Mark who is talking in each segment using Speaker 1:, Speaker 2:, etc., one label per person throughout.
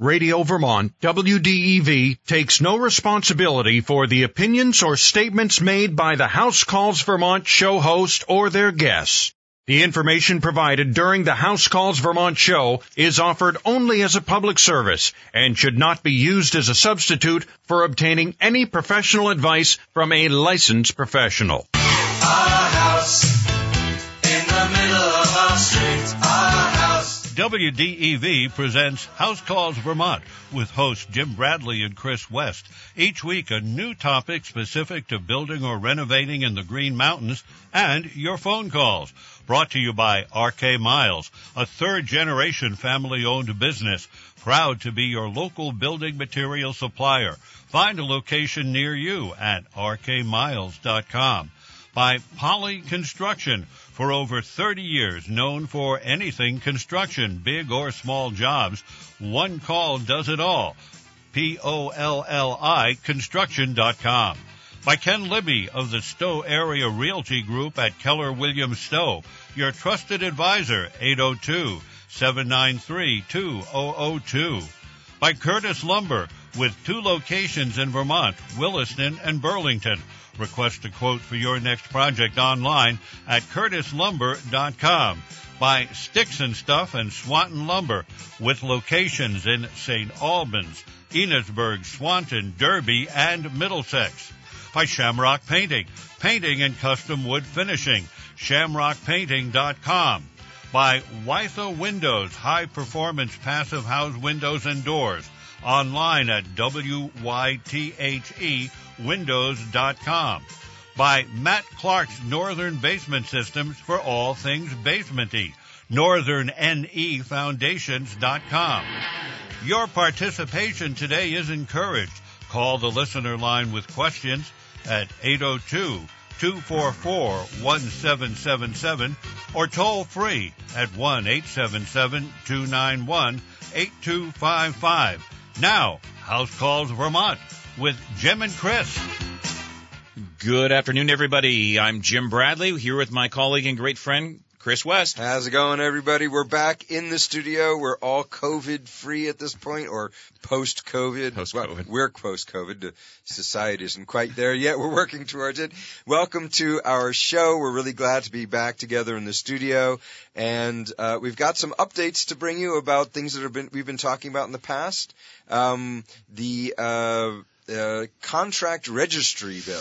Speaker 1: Radio Vermont, WDEV, takes no responsibility for the opinions or statements made by the House Calls Vermont show host or their guests. The information provided during the House Calls Vermont show is offered only as a public service and should not be used as a substitute for obtaining any professional advice from a licensed professional.
Speaker 2: Our house in the middle of our street. Our.
Speaker 3: WDEV presents House Calls Vermont with hosts Jim Bradley and Chris West. Each week, a new topic specific to building or renovating in the Green Mountains and your phone calls. Brought to you by RK Miles, a third generation family owned business, proud to be your local building material supplier. Find a location near you at rkmiles.com. By Poly Construction, for over 30 years known for anything construction, big or small jobs. One call does it all. P-O-L-L-I construction.com. By Ken Libby of the Stowe Area Realty Group at Keller Williams Stowe, your trusted advisor, 802-793-2002. By Curtis Lumber, with two locations in Vermont, Williston and Burlington. Request a quote for your next project online at curtislumber.com. By Sticks and Stuff and Swanton Lumber with locations in St. Albans, Enosburg, Swanton, Derby, and Middlesex. By Shamrock Painting, painting and custom wood finishing, shamrockpainting.com. By Wythe Windows, high performance passive house windows and doors, online at W-Y-T-H-E windows.com. By Matt Clark's Northern Basement Systems for all things basementy. NorthernNEFoundations.com. Your participation today is encouraged. Call the listener line with questions at 802 244 1777 or toll free at 1 877 291 8255. Now, House Calls Vermont with Jim and Chris.
Speaker 4: Good afternoon, everybody. I'm Jim Bradley here with my colleague and great friend, Chris West.
Speaker 5: How's it going, everybody? We're back in the studio. We're all COVID free at this point, or post COVID.
Speaker 4: Post-COVID.
Speaker 5: Well, we're post COVID. Society isn't quite there yet. We're working towards it. Welcome to our show. We're really glad to be back together in the studio, and uh, we've got some updates to bring you about things that have been we've been talking about in the past. Um, the uh, uh, contract registry bill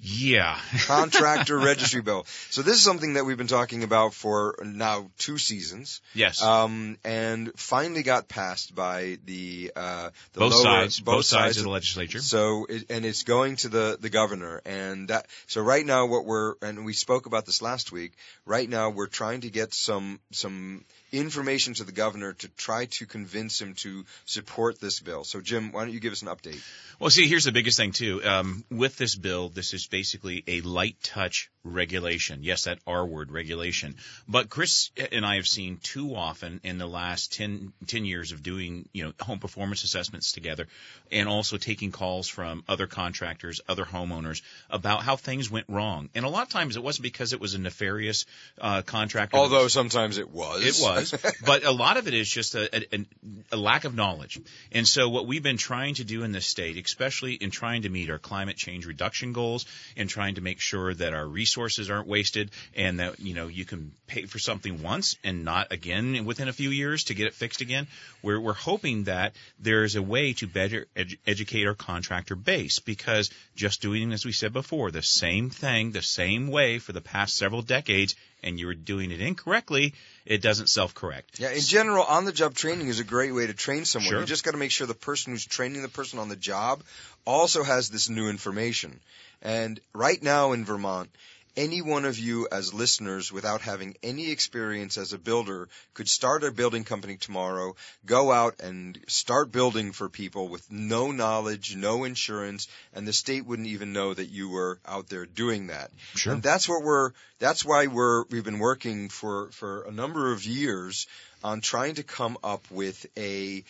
Speaker 4: Yeah.
Speaker 5: contractor registry bill. So this is something that we've been talking about for now two seasons.
Speaker 4: yes.
Speaker 5: Um, and finally got passed by the, uh, the
Speaker 4: both
Speaker 5: lower,
Speaker 4: sides. Both, sides of the legislature.
Speaker 5: So, it, and it's going to the, the governor and that, so right now what we're, and we spoke about this last week, right now we're trying to get some, some information to the governor to try to convince him to support this bill. So Jim, why don't you give us an update?
Speaker 4: Well, see, here's the biggest thing too. Um, with this bill, this is basically a light touch regulation. Yes, that R word regulation. But Chris and I have seen too often in the last 10, 10 years of doing, you know, home performance assessments together and also taking calls from other contractors, other homeowners about how things went wrong. And a lot of times it wasn't because it was a nefarious, uh, contractor.
Speaker 5: Although
Speaker 4: was-
Speaker 5: sometimes it was.
Speaker 4: it was, but a lot of it is just a, a, a lack of knowledge. And so, what we've been trying to do in this state, especially in trying to meet our climate change reduction goals and trying to make sure that our resources aren't wasted and that you know you can pay for something once and not again within a few years to get it fixed again. We're we're hoping that there's a way to better edu- educate our contractor base because just doing as we said before the same thing the same way for the past several decades and you were doing it incorrectly, it doesn't self-correct.
Speaker 5: Yeah, in general, on the job training is a great way to train someone.
Speaker 4: Sure.
Speaker 5: You just got to make sure the person who's training the person on the job also has this new information. And right now in Vermont, any one of you as listeners without having any experience as a builder could start a building company tomorrow, go out and start building for people with no knowledge, no insurance, and the state wouldn't even know that you were out there doing that.
Speaker 4: Sure.
Speaker 5: And that's what we're that's why we're we've been working for for a number of years on trying to come up with a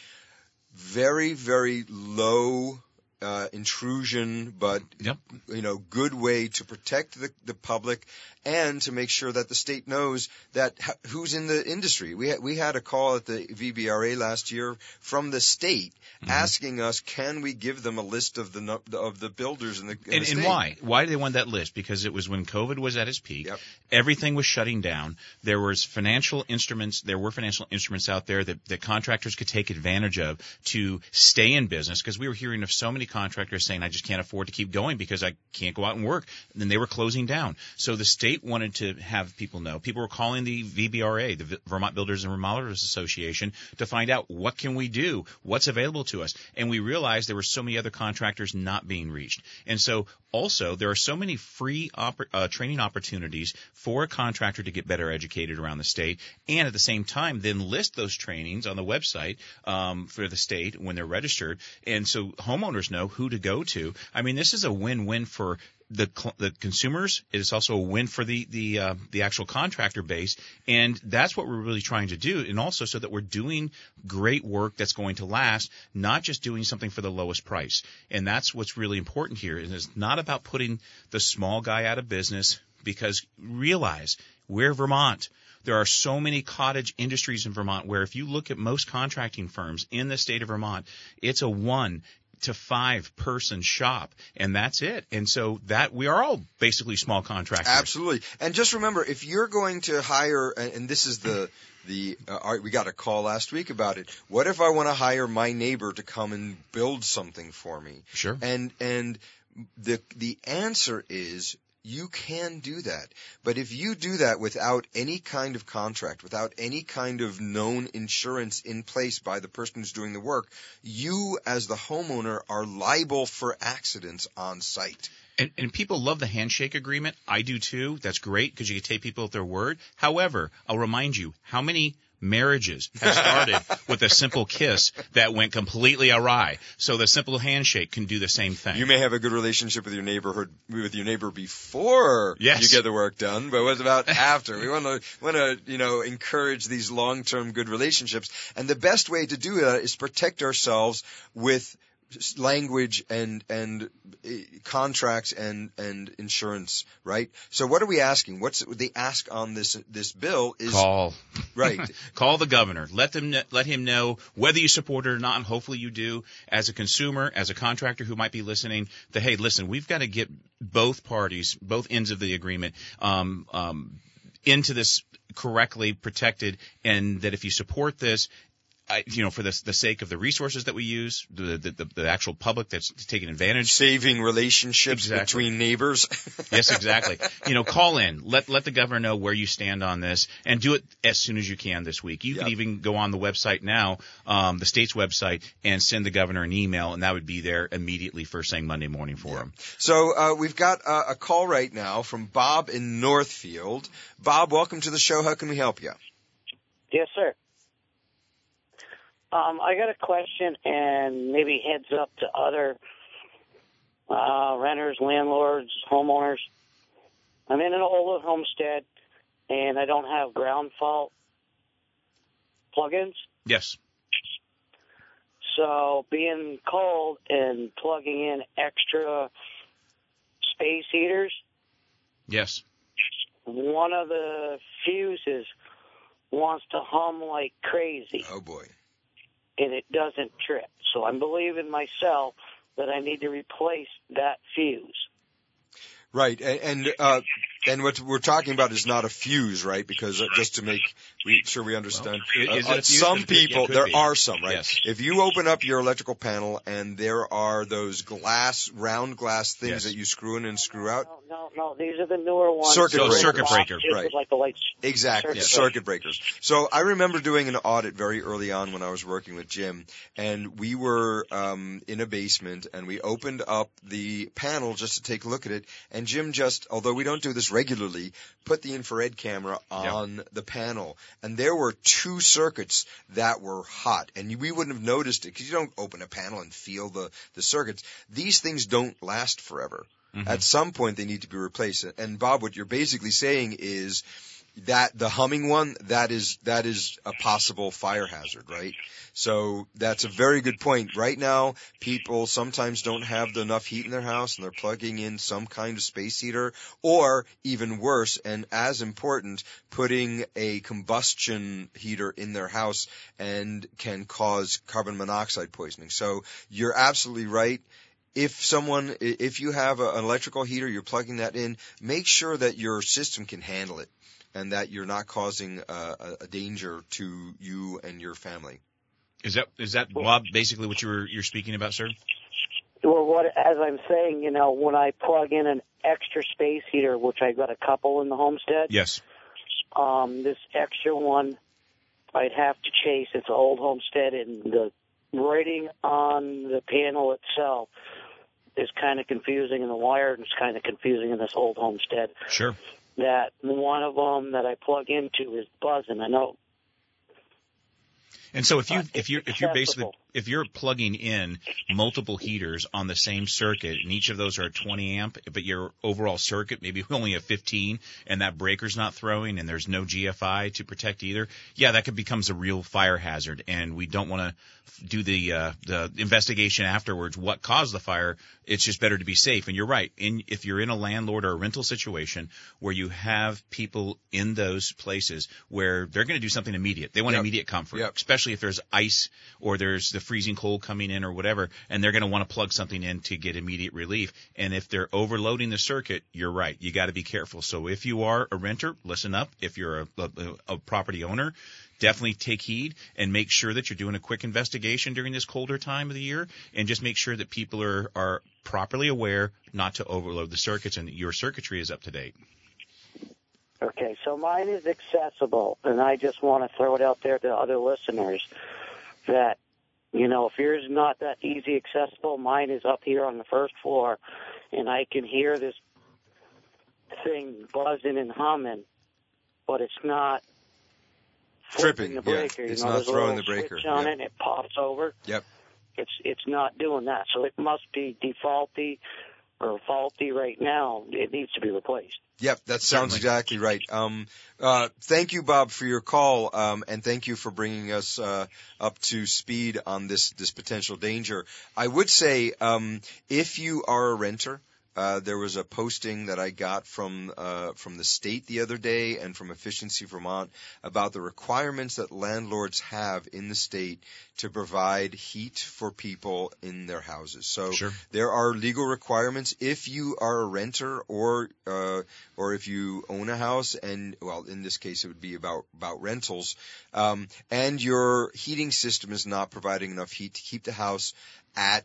Speaker 5: very very low uh, intrusion, but
Speaker 4: Yep.
Speaker 5: you know, good way to protect the, the public and to make sure that the state knows that h- who's in the industry. We had, we had a call at the VBRA last year from the state
Speaker 4: Mm-hmm.
Speaker 5: asking us, can we give them a list of the of the builders in the, in
Speaker 4: And,
Speaker 5: the
Speaker 4: and why? Why do they want that list? Because it was when COVID was at its peak.
Speaker 5: Yep.
Speaker 4: Everything was shutting down. There was financial instruments. There were financial instruments out there that, that contractors could take advantage of to stay in business. Because we were hearing of so many contractors saying, "I just can't afford to keep going because I can't go out and work." And then they were closing down. So the state wanted to have people know. People were calling the VBRA, the Vermont Builders and Remodelers Association, to find out what can we do, what's available to us. And we realized there were so many other contractors not being reached. And so also there are so many free oppor- uh, training opportunities for a contractor to get better educated around the state, and at the same time then list those trainings on the website um, for the state when they're registered, and so homeowners know who to go to. I mean, this is a win-win for the the consumers. It is also a win for the the uh, the actual contractor base, and that's what we're really trying to do. And also so that we're doing great work that's going to last, not just doing something for the lowest price. And that's what's really important here. And it's not about putting the small guy out of business because realize we're Vermont. There are so many cottage industries in Vermont where if you look at most contracting firms in the state of Vermont, it's a one to five person shop and that's it. And so that we are all basically small contractors.
Speaker 5: Absolutely. And just remember, if you're going to hire, and, this is the the uh, we got a call last week about it. What if I want to hire my neighbor to come and build something for me?
Speaker 4: Sure.
Speaker 5: And and the the answer is you can do that. But if you do that without any kind of contract, without any kind of known insurance in place by the person who's doing the work, you as the homeowner are liable for accidents on site.
Speaker 4: And, and people love the handshake agreement. I do too. That's great because you can take people at their word. However, I'll remind you how many marriages have started with a simple kiss that went completely awry. So the simple handshake can do the same thing.
Speaker 5: You may have a good relationship with your neighborhood with your neighbor before
Speaker 4: Yes.
Speaker 5: you get the work done, but what about after? We want to want to you know encourage these long term good relationships, and the best way to do that is protect ourselves with language and and uh, contracts and and insurance, right? So what are we asking? What's the ask on this this bill is
Speaker 4: Call.
Speaker 5: right.
Speaker 4: Call the governor. Let them kn- let him know whether you support it or not. And hopefully you do. As a consumer, as a contractor who might be listening, that hey, listen, we've got to get both parties, both ends of the agreement, um, um, into this correctly protected, and that if you support this. I, you know, for the, the sake of the resources that we use, the, the, the, the actual public that's taking advantage
Speaker 5: Saving relationships
Speaker 4: Exactly.
Speaker 5: between neighbors.
Speaker 4: yes, exactly. You know, call in. Let let the governor know where you stand on this, and do it as soon as you can this week. You
Speaker 5: Yep.
Speaker 4: can even go on the website now, um, the state's website, and send the governor an email, and that would be there immediately first thing Monday morning for him.
Speaker 5: So uh, we've got uh, a call right now from Bob in Northfield. Bob, welcome to the show. How can we help you?
Speaker 6: Yes, sir. Um, I got a question and maybe heads up to other uh, renters, landlords, homeowners. I'm in an old homestead and I don't have ground fault plugins.
Speaker 4: Yes.
Speaker 6: So being cold and plugging in extra space heaters,
Speaker 4: Yes.
Speaker 6: one of the fuses wants to hum like crazy.
Speaker 5: Oh boy.
Speaker 6: And it doesn't trip. So I'm believing myself that I need to replace that fuse.
Speaker 5: Right, and and, uh, and what we're talking about is not a fuse, right? Because uh, just to make we, sure we understand,
Speaker 4: Well, is
Speaker 5: uh,
Speaker 4: it a fuse?
Speaker 5: some
Speaker 4: It yeah,
Speaker 5: people
Speaker 4: could
Speaker 5: there
Speaker 4: be.
Speaker 5: are some, right?
Speaker 4: Yes.
Speaker 5: If you open up your electrical panel and there are those glass, round glass things
Speaker 4: Yes.
Speaker 5: that you screw in and screw out,
Speaker 6: No, no, no. These are the newer ones.
Speaker 5: Circuit
Speaker 6: They're
Speaker 5: breaker.
Speaker 4: Circuit
Speaker 6: black,
Speaker 4: breaker,
Speaker 5: right.
Speaker 6: Like the lights.
Speaker 5: Exactly,
Speaker 6: Circuit
Speaker 5: circuit breakers. So I remember doing an audit very early on when I was working with Jim, and we were um, in a basement, and we opened up the panel just to take a look at it. And Jim just, although we don't do this regularly, put the infrared camera on the panel, and there were two circuits that were hot, and we wouldn't have noticed it because you don't open a panel and feel the the circuits. These things don't last forever. Mm-hmm. At some point, they need to be replaced. And Bob, what you're basically saying is that the humming one that is that is a possible fire hazard, right? So that's a very good point. Right now, people sometimes don't have enough heat in their house and they're plugging in some kind of space heater or even worse and as important, putting a combustion heater in their house and can cause carbon monoxide poisoning. So you're absolutely right if someone, if you have an electrical heater, you're plugging that in, make sure that your system can handle it and that you're not causing a, a danger to you and your family.
Speaker 4: Is that is that Bob basically what you were you're speaking about, sir?
Speaker 6: Well, what as I'm saying, you know, when I plug in an extra space heater, which I got a couple in the homestead,
Speaker 4: Yes.
Speaker 6: um, this extra one, I'd have to chase. It's an old homestead, and the writing on the panel itself is kind of confusing, and the wiring is kind of confusing in this old homestead.
Speaker 4: Sure.
Speaker 6: That one of them that I plug into is buzzing. I know
Speaker 4: And so if you
Speaker 6: Uh,
Speaker 4: if you're if you're basically if you're plugging in multiple heaters on the same circuit and each of those are 20 amp, but your overall circuit maybe only a 15 and that breaker's not throwing and there's no GFI to protect either, yeah, that could becomes a real fire hazard and we don't want to do the uh, the investigation afterwards what caused the fire. It's just better to be safe. And you're right. In if you're in a landlord or a rental situation where you have people in those places where they're going to do something immediate, they want
Speaker 5: Yep.
Speaker 4: immediate comfort,
Speaker 5: Yep.
Speaker 4: especially if there's ice or there's the freezing cold coming in or whatever, and they're going to want to plug something in to get immediate relief. And if they're overloading the circuit, you're right. You got to be careful. So if you are a renter, listen up. If you're a, a, a property owner, definitely take heed and make sure that you're doing a quick investigation during this colder time of the year and just make sure that people are, are properly aware not to overload the circuits and that your circuitry is up to date.
Speaker 6: Okay, so mine is accessible, and I just want to throw it out there to other listeners that, you know, if yours is not that easy accessible, mine is up here on the first floor, and I can hear this thing buzzing and humming, but it's not
Speaker 5: Tripping,
Speaker 6: flipping the
Speaker 5: yeah.
Speaker 6: breaker. You
Speaker 5: It's
Speaker 6: know,
Speaker 5: not throwing the breaker,
Speaker 6: switch on
Speaker 5: yeah.
Speaker 6: it, and it pops over.
Speaker 5: Yep.
Speaker 6: It's it's not doing that, so it must be defaulty or faulty right now. It needs to be replaced.
Speaker 5: Yep, that sounds exactly right. Um, uh, thank you, Bob, for your call, um, and thank you for bringing us uh, up to speed on this this potential danger. I would say, um, if you are a renter, uh, there was a posting that I got from uh, from the state the other day and from Efficiency Vermont about the requirements that landlords have in the state to provide heat for people in their houses. So
Speaker 4: Sure.
Speaker 5: there are legal requirements if you are a renter or uh, or if you own a house and well in this case it would be about about rentals um, and your heating system is not providing enough heat to keep the house at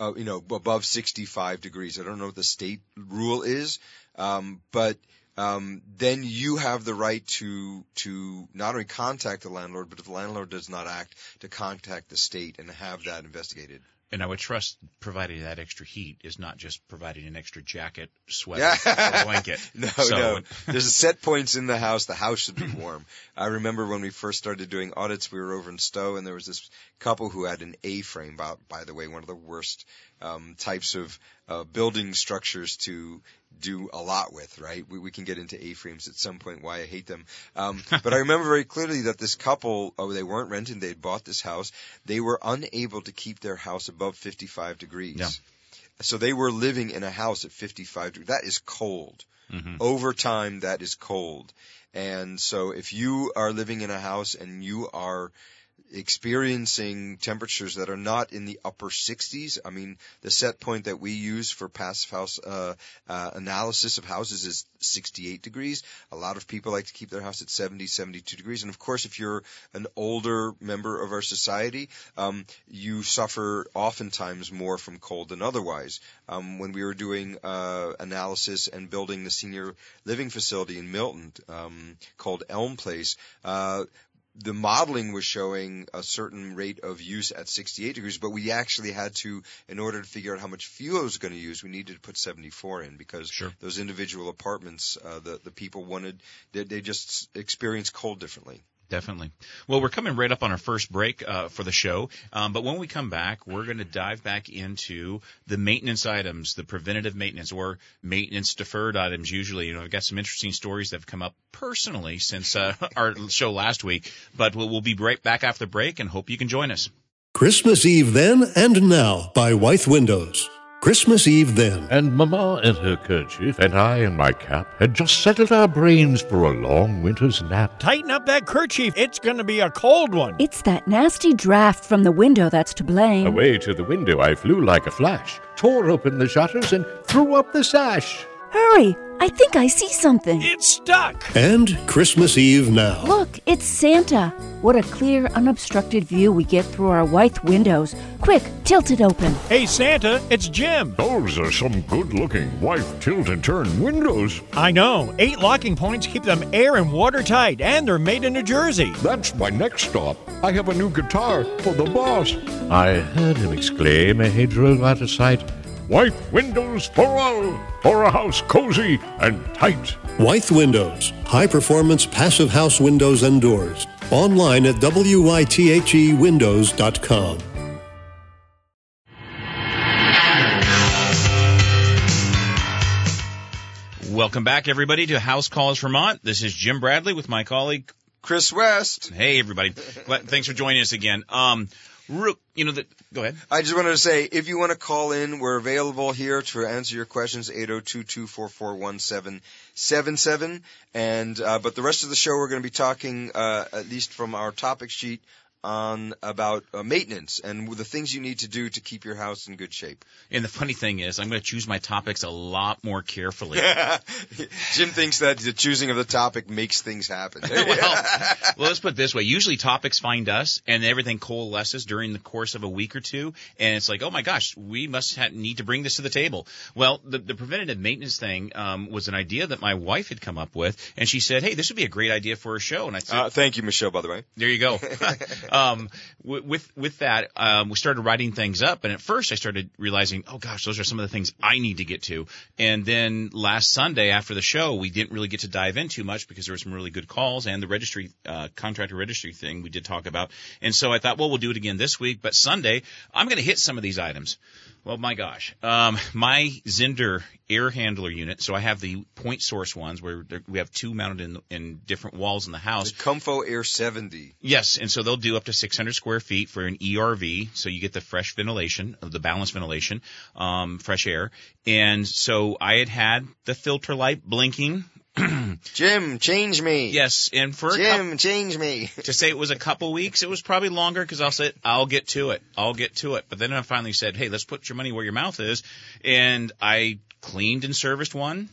Speaker 5: uh, you know above 65 degrees. I don't know what the state rule is, um, but um, then you have the right to to not only contact the landlord, but if the landlord does not act, to contact the state and have that investigated.
Speaker 4: And I would trust providing that extra heat is not just providing an extra jacket, sweater, or blanket.
Speaker 5: No,
Speaker 4: So-
Speaker 5: no. There's a set points in the house. The house should be warm. I remember when we first started doing audits, we were over in Stowe, and there was this couple who had an A-frame. By, by the way, one of the worst um, types of uh, building structures to do a lot with. Right? We, we can get into A-frames at some point. Why I hate them. Um, but I remember very clearly that this couple, oh, they weren't renting. They had bought this house. They were unable to keep their house above 55 degrees.
Speaker 4: Yeah.
Speaker 5: So they were living in a house at 55 degrees. That is cold.
Speaker 4: Mhm.
Speaker 5: Over time, that is cold. And so if you are living in a house and you are experiencing temperatures that are not in the upper 60s, I mean, the set point that we use for passive house uh, uh, analysis of houses is 68 degrees. A lot of people like to keep their house at 70, 72 degrees. And of course, if you're an older member of our society, um, you suffer oftentimes more from cold than otherwise. Um, when we were doing uh, analysis and building the senior living facility in Milton um, called Elm Place, uh, the modeling was showing a certain rate of use at 68 degrees, but we actually had to, in order to figure out how much fuel it was going to use, we needed to put 74 in because
Speaker 4: Sure.
Speaker 5: those individual apartments, uh, the the people wanted, they, they just experienced cold differently.
Speaker 4: Definitely. Well, we're coming right up on our first break uh, for the show, um, but when we come back, we're going to dive back into the maintenance items, the preventative maintenance or maintenance deferred items. Usually, you know, I've got some interesting stories that have come up personally since uh, our show last week. But we'll, we'll be right back after the break, and hope you can join us.
Speaker 7: Christmas Eve Then and Now by Wythe Windows. Christmas Eve Then.
Speaker 8: And Mamma in her kerchief and I in my cap had just settled our brains for a long winter's nap.
Speaker 9: Tighten up that kerchief. It's going to be a cold one.
Speaker 10: It's that nasty draft from the window that's to blame.
Speaker 8: Away to the window I flew like a flash, tore open the shutters, and threw up the sash.
Speaker 10: Hurry! I think I see something.
Speaker 9: It's stuck.
Speaker 7: And Christmas Eve Now.
Speaker 10: Look, it's Santa. What a clear, unobstructed view we get through our Wythe windows. Quick, tilt it open.
Speaker 9: Hey, Santa, it's Jim.
Speaker 8: Those are some good looking Wythe tilt and turn windows.
Speaker 9: I know. Eight locking points keep them air and watertight, and they're made in New Jersey.
Speaker 8: That's my next stop. I have a new guitar for the boss. I heard him exclaim as he drove out of sight. Wythe windows for all, for a house cozy and tight.
Speaker 7: Wythe Windows. High performance passive house windows and doors. Online at wythewindows.com.
Speaker 4: Welcome back, everybody, to House Calls Vermont. This is Jim Bradley with my colleague.
Speaker 5: Chris West.
Speaker 4: Hey, everybody. Thanks for joining us again. Um, Ru- you know, the, go ahead.
Speaker 5: I just wanted to say, if you want to call in, we're available here to answer your questions, 802-244-1777. And, uh, but the rest of the show, we're going to be talking, uh, at least from our topic sheet, on about uh, maintenance and the things you need to do to keep your house in good shape.
Speaker 4: And the funny thing is, I'm going to choose my topics a lot more carefully.
Speaker 5: Jim thinks that the choosing of the topic makes things happen.
Speaker 4: well, well, let's put it this way. Usually topics find us and everything coalesces during the course of a week or two. And it's like, oh my gosh, we must ha- need to bring this to the table. Well, the, the preventative maintenance thing, um, was an idea that my wife had come up with. And she said, hey, this would be a great idea for a show. And I said,
Speaker 5: Uh, thank you, Michelle, by the way.
Speaker 4: there you go. Um, with, with with that, um, we started writing things up, and at first I started realizing, oh gosh, those are some of the things I need to get to. And then last Sunday after the show, we didn't really get to dive in too much because there were some really good calls and the registry uh, contractor registry thing we did talk about. And so I thought, well, we'll do it again this week, but Sunday I'm going to hit some of these items. Well, my gosh, um, my Zehnder air handler unit. So I have the point source ones where we have two mounted in, in different walls in the house.
Speaker 5: The Comfo Air 70.
Speaker 4: Yes, and so they'll do up to 600 square feet for an ERV, so you get the fresh ventilation, uh, the balanced ventilation, um, fresh air. And so I had had the filter light blinking.
Speaker 5: Jim, change me.
Speaker 4: Yes, and for a
Speaker 5: Jim,
Speaker 4: couple,
Speaker 5: change me.
Speaker 4: to say it was a couple weeks, it was probably longer because I'll say I'll get to it, I'll get to it. But then I finally said, hey, let's put your money where your mouth is, and I cleaned and serviced one,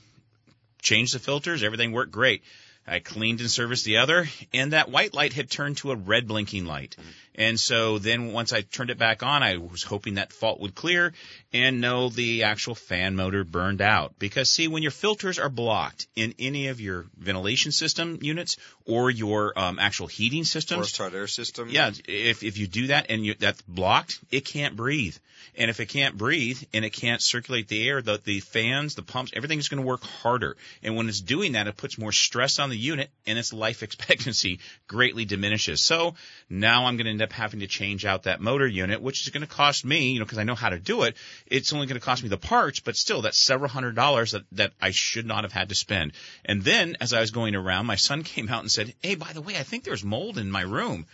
Speaker 4: changed the filters, everything worked great. I cleaned and serviced the other, and that white light had turned to a red blinking light. Mm-hmm. And so then once I turned it back on, I was hoping that fault would clear and no, the actual fan motor burned out. Because see, when your filters are blocked in any of your ventilation system units or your um, actual heating systems,
Speaker 5: Forced air system.
Speaker 4: yeah, if if you do that and you, that's blocked, it can't breathe. And if it can't breathe and it can't circulate the air, the the fans, the pumps, everything is going to work harder. And when it's doing that, it puts more stress on the unit, and its life expectancy greatly diminishes. So now I'm going to end up having to change out that motor unit, which is going to cost me, you know, because I know how to do it. It's only going to cost me the parts, but still, that's several hundred dollars that that I should not have had to spend. And then as I was going around, my son came out and said, "Hey, by the way, I think there's mold in my room."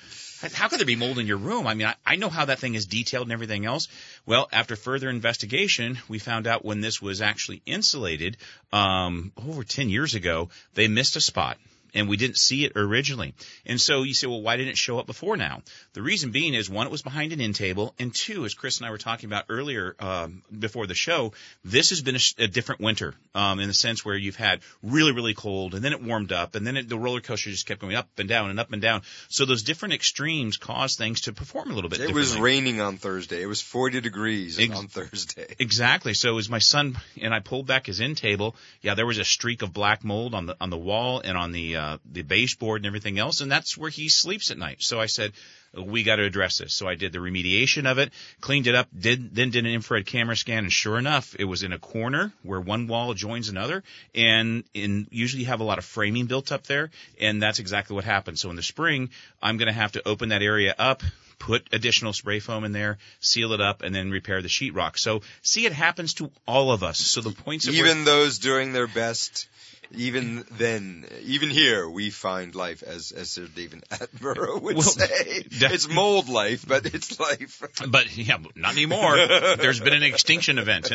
Speaker 4: How could there be mold in your room? I mean, I, I know how that thing is detailed and everything else. Well, after further investigation, we found out when this was actually insulated um, over 10 years ago, they missed a spot. And we didn't see it originally. And so you say, well, why didn't it show up before now? The reason being is one, it was behind an end table, and two, as Chris and I were talking about earlier um, before the show, this has been a, a different winter um, in the sense where you've had really, really cold, and then it warmed up, and then it, the roller coaster just kept going up and down and up and down. So those different extremes cause things to perform a little bit.
Speaker 5: It was raining on Thursday. It was 40 degrees
Speaker 4: Ex-
Speaker 5: on Thursday.
Speaker 4: Exactly. So as my son and I pulled back his end table, yeah, there was a streak of black mold on the on the wall and on the uh, Uh, the baseboard and everything else, and that's where he sleeps at night. So I said, we got to address this. So I did the remediation of it, cleaned it up, did then did an infrared camera scan, and sure enough, it was in a corner where one wall joins another, and in usually you have a lot of framing built up there, and that's exactly what happened. So in the spring, I'm going to have to open that area up. Put additional spray foam in there, seal it up, and then repair the sheetrock. So, see, it happens to all of us. So the points
Speaker 5: Even those doing their best, even then, even here, we find life, as as Sir David Attenborough would
Speaker 4: Well,
Speaker 5: say.
Speaker 4: that-
Speaker 5: it's mold life, but it's life.
Speaker 4: but yeah, not anymore. There's been an extinction event,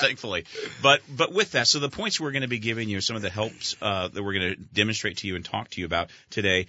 Speaker 4: thankfully. But but with that, so the points we're going to be giving you, some of the helps uh, that we're going to demonstrate to you and talk to you about today.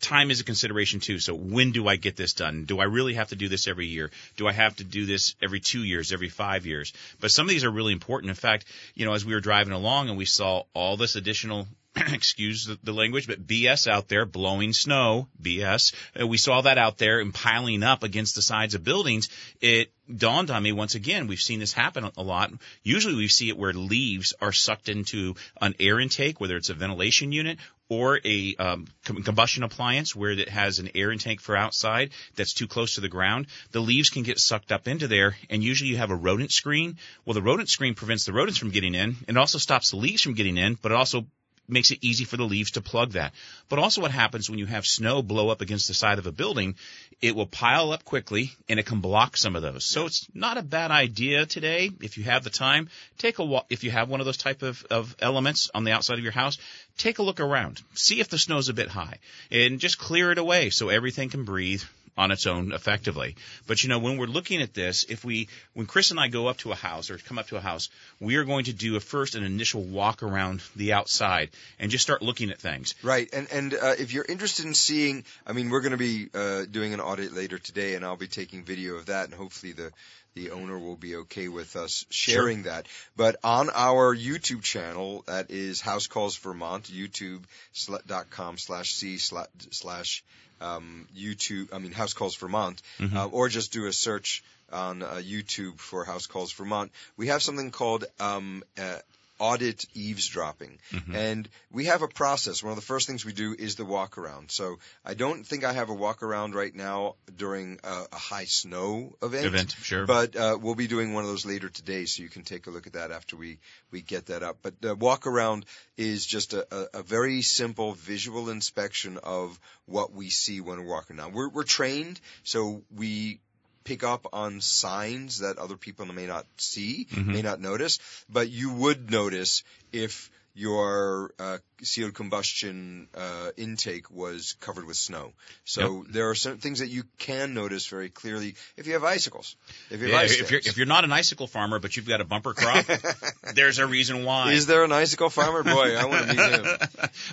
Speaker 4: Time is a consideration too. So when do I get this done? Do I really have to do this every year? Do I have to do this every two years, every five years? But some of these are really important. In fact, you know, as we were driving along and we saw all this additional excuse the, language, but BS out there blowing snow, BS. We saw that out there and piling up against the sides of buildings. It dawned on me once again, we've seen this happen a lot. Usually we see it where leaves are sucked into an air intake, whether it's a ventilation unit or a um, com- combustion appliance where it has an air intake for outside that's too close to the ground. The leaves can get sucked up into there, and usually you have a rodent screen. Well, the rodent screen prevents the rodents from getting in, and also stops the leaves from getting in, but it also makes it easy for the leaves to plug that. But also what happens when you have snow blow up against the side of a building, it will pile up quickly and it can block some of those. So it's not a bad idea today if you have the time, take a walk if you have one of those type of, of elements on the outside of your house, take a look around. See if the snow's a bit high and just clear it away so everything can breathe on its own effectively. But you know, when we're looking at this, if we, when Chris and I go up to a house or come up to a house, we are going to do a first an initial walk around the outside and just start looking at things.
Speaker 5: Right, and and uh, if you're interested in seeing, I mean, we're going to be uh, doing an audit later today, and I'll be taking video of that, and hopefully the the owner will be okay with us sharing that. But on our YouTube channel, that is House Calls Vermont, YouTube.com slash C slash slash um, YouTube. I mean House Calls Vermont,
Speaker 4: Mm-hmm.
Speaker 5: uh, or just do a search on uh, YouTube for House Calls Vermont. We have something called um, uh, audit eavesdropping.
Speaker 4: Mm-hmm.
Speaker 5: And we have a process. One of the first things we do is the walk around. So I don't think I have a walk around right now during a, a high snow event.
Speaker 4: Event, sure.
Speaker 5: But uh, we'll be doing one of those later today, so you can take a look at that after we, we get that up. But the walk around is just a, a, a very simple visual inspection of what we see when we're walking around. We're, we're trained, so we pick up on signs that other people may not see,
Speaker 4: Mm-hmm.
Speaker 5: may not notice, but you would notice if your uh, sealed combustion uh, intake was covered with snow. So there are certain things that you can notice very clearly if you have icicles. If you have
Speaker 4: Yeah,
Speaker 5: ice
Speaker 4: if you're if you're not an icicle farmer but you've got a bumper crop, there's a reason why.
Speaker 5: Is there an icicle farmer? Boy, I want to meet him.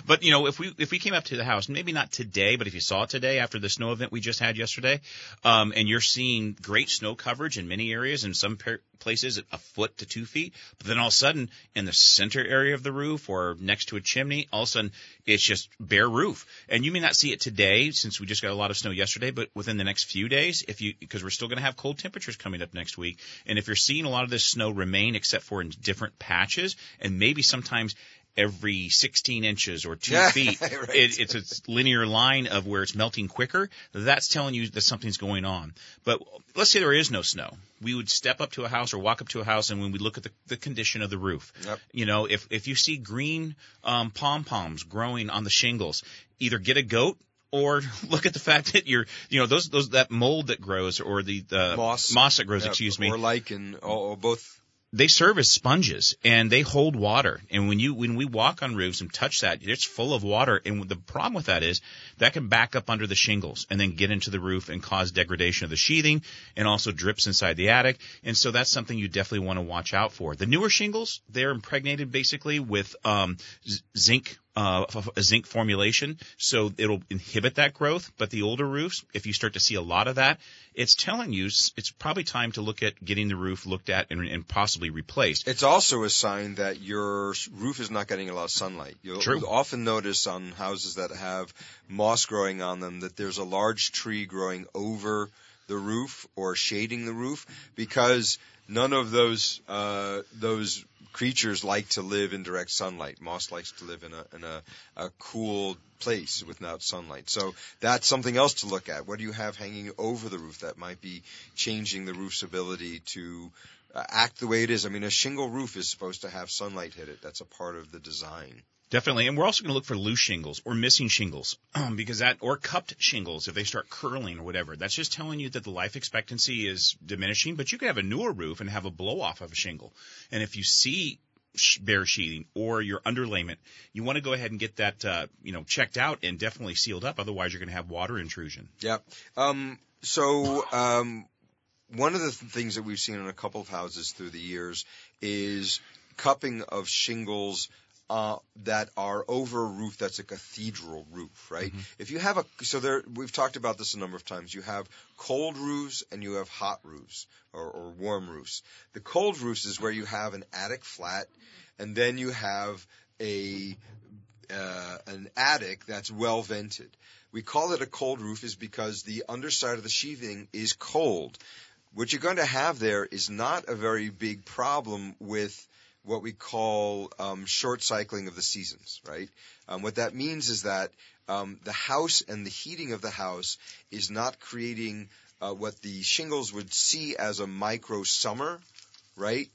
Speaker 4: But you know, if we if we came up to the house, maybe not today, but if you saw it today after the snow event we just had yesterday, um, and you're seeing great snow coverage in many areas, and some places a foot to two feet, but then all of a sudden in the center area of the roof or next to a chimney, all of a sudden it's just bare roof, and you may not see it today since we just got a lot of snow yesterday, but within the next few days, if you because we're still going to have cold temperatures coming up next week, and if you're seeing a lot of this snow remain except for in different patches, and maybe sometimes every 16 inches or two feet.
Speaker 5: right.
Speaker 4: It, it's a linear line of where it's melting quicker. That's telling you that something's going on. But let's say there is no snow. We would step up to a house or walk up to a house, and when we look at the, the condition of the roof,
Speaker 5: Yep.
Speaker 4: you know, if if you see green um, pom poms growing on the shingles, either get a goat. Or look at the fact that you're, you know, those, those, that mold that grows or the, the
Speaker 5: Moss.
Speaker 4: moss that grows,
Speaker 5: Yeah,
Speaker 4: excuse me
Speaker 5: Or lichen, or, or both.
Speaker 4: They serve as sponges and they hold water. And when you when we walk on roofs and touch that, it's full of water. And the problem with that is that can back up under the shingles and then get into the roof and cause degradation of the sheathing and also drips inside the attic. And so that's something you definitely want to watch out for. The newer shingles, they're impregnated basically with um, zinc uh, a zinc formulation, so it'll inhibit that growth. But the older roofs, if you start to see a lot of that, it's telling you it's probably time to look at getting the roof looked at and, and possibly replaced.
Speaker 5: It's also a sign that your roof is not getting a lot of sunlight. You'll,
Speaker 4: True.
Speaker 5: you'll often notice on houses that have moss growing on them that there's a large tree growing over the roof or shading the roof because none of those uh, those creatures like to live in direct sunlight. Moss likes to live in a in a, a cool place without sunlight. So that's something else to look at. What do you have hanging over the roof that might be changing the roof's ability to uh, act the way it is? I mean, a shingle roof is supposed to have sunlight hit it. That's a part of the design.
Speaker 4: Definitely, and we're also going to look for loose shingles or missing shingles, because that or cupped shingles if they start curling or whatever. That's just telling you that the life expectancy is diminishing. But you could have a newer roof and have a blow off of a shingle, and if you see bare sheathing or your underlayment, you want to go ahead and get that uh, you know checked out and definitely sealed up. Otherwise, you're going to have water intrusion.
Speaker 5: Yep. Um, so um, one of the th- things that we've seen in a couple of houses through the years is cupping of shingles uh, that are over a roof that's a cathedral roof, right? If you have a so there, we've talked about this a number of times. You have cold roofs and you have hot roofs or, or warm roofs. The cold roofs is where you have an attic flat, and then you have a uh, an attic that's well vented. We call it a cold roof is because the underside of the sheathing is cold. What you're going to have there is not a very big problem with what we call um, short cycling of the seasons, right? Um, what that means is that um, the house and the heating of the house is not creating uh, what the shingles would see as a micro summer, right?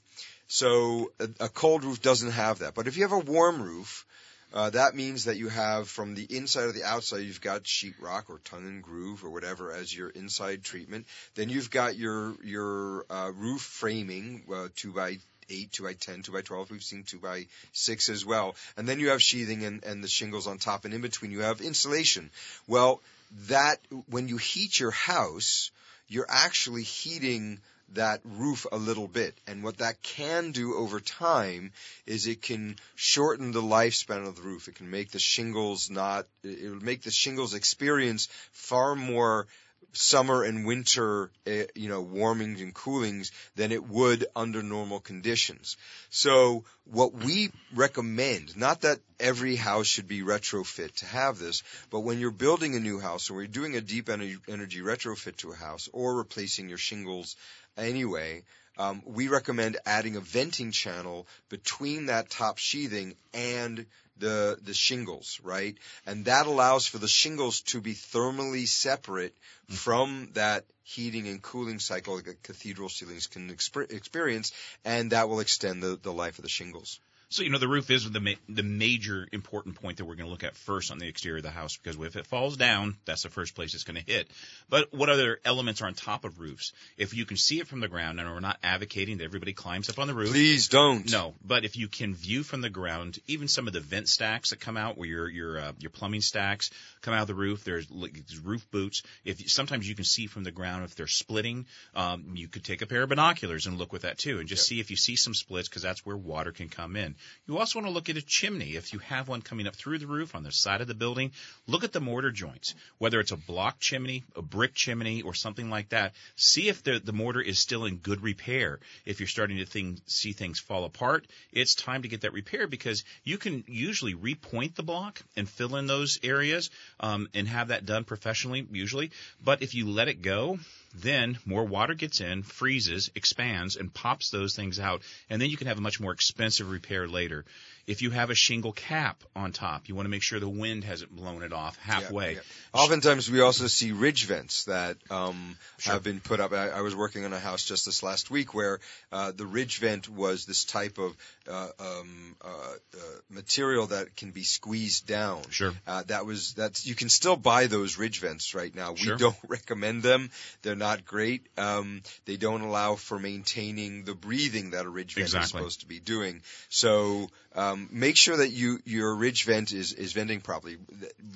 Speaker 5: So a, a cold roof doesn't have that. But if you have a warm roof, uh, that means that you have from the inside or the outside, you've got sheetrock or tongue and groove or whatever as your inside treatment. Then you've got your your uh, roof framing, uh, two by eight, two by ten, two by twelve. We've seen two by six as well. And then you have sheathing and, and the shingles on top, and in between you have insulation. Well, that when you heat your house, you're actually heating that roof a little bit. And what that can do over time is it can shorten the lifespan of the roof. It can make the shingles not, it will make the shingles experience far more summer and winter, uh, you know, warmings and coolings than it would under normal conditions. So what we recommend, not that every house should be retrofit to have this, but when you're building a new house or you're doing a deep energy, energy retrofit to a house or replacing your shingles anyway, um, we recommend adding a venting channel between that top sheathing and the the shingles, right? And that allows for the shingles to be thermally separate from that heating and cooling cycle that cathedral ceilings can exper- experience, and that will extend the, the life of the shingles.
Speaker 4: So you know the roof is the ma- the major important point that we're going to look at first on the exterior of the house because if it falls down, that's the first place it's going to hit. But what other elements are on top of roofs? If you can see it from the ground, and we're not advocating that everybody climbs up on the roof.
Speaker 5: Please don't.
Speaker 4: No, but if you can view from the ground, even some of the vent stacks that come out, where your your uh, your plumbing stacks come out of the roof, there's like roof boots. If sometimes you can see from the ground if they're splitting, um, you could take a pair of binoculars and look with that too, and just see if you see some splits because that's where water can come in. You also want to look at a chimney. If you have one coming up through the roof on the side of the building, look at the mortar joints. Whether it's a block chimney, a brick chimney, or something like that, see if the, the mortar is still in good repair. If you're starting to think, see things fall apart, it's time to get that repaired because you can usually repoint the block and fill in those areas um, and have that done professionally, usually. But if you let it go, then more water gets in, freezes, expands, and pops those things out, and then you can have a much more expensive repair later. If you have a shingle cap on top, you want to make sure the wind hasn't blown it off halfway.
Speaker 5: Yeah, yeah. Oftentimes, we also see ridge vents that um, have been put up. I, I was working on a house just this last week where uh, the ridge vent was this type of uh, um, uh, uh, material that can be squeezed down.
Speaker 4: Sure.
Speaker 5: Uh, that was that's you can still buy those ridge vents right now. We
Speaker 4: Sure.
Speaker 5: don't recommend them. They're not great. Um, they don't allow for maintaining the breathing that a ridge vent is supposed to be doing. So um, make sure that you your ridge vent is is venting properly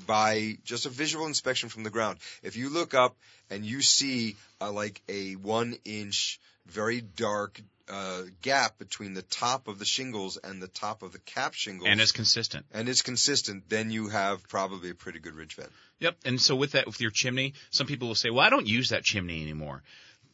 Speaker 5: by just a visual inspection from the ground. If you look up and you see uh, like a one inch very dark uh, gap between the top of the shingles and the top of the cap shingles,
Speaker 4: And it's consistent.
Speaker 5: and it's consistent, then you have probably a pretty good ridge vent.
Speaker 4: Yep. And so with that, with your chimney, some people will say, well, I don't use that chimney anymore.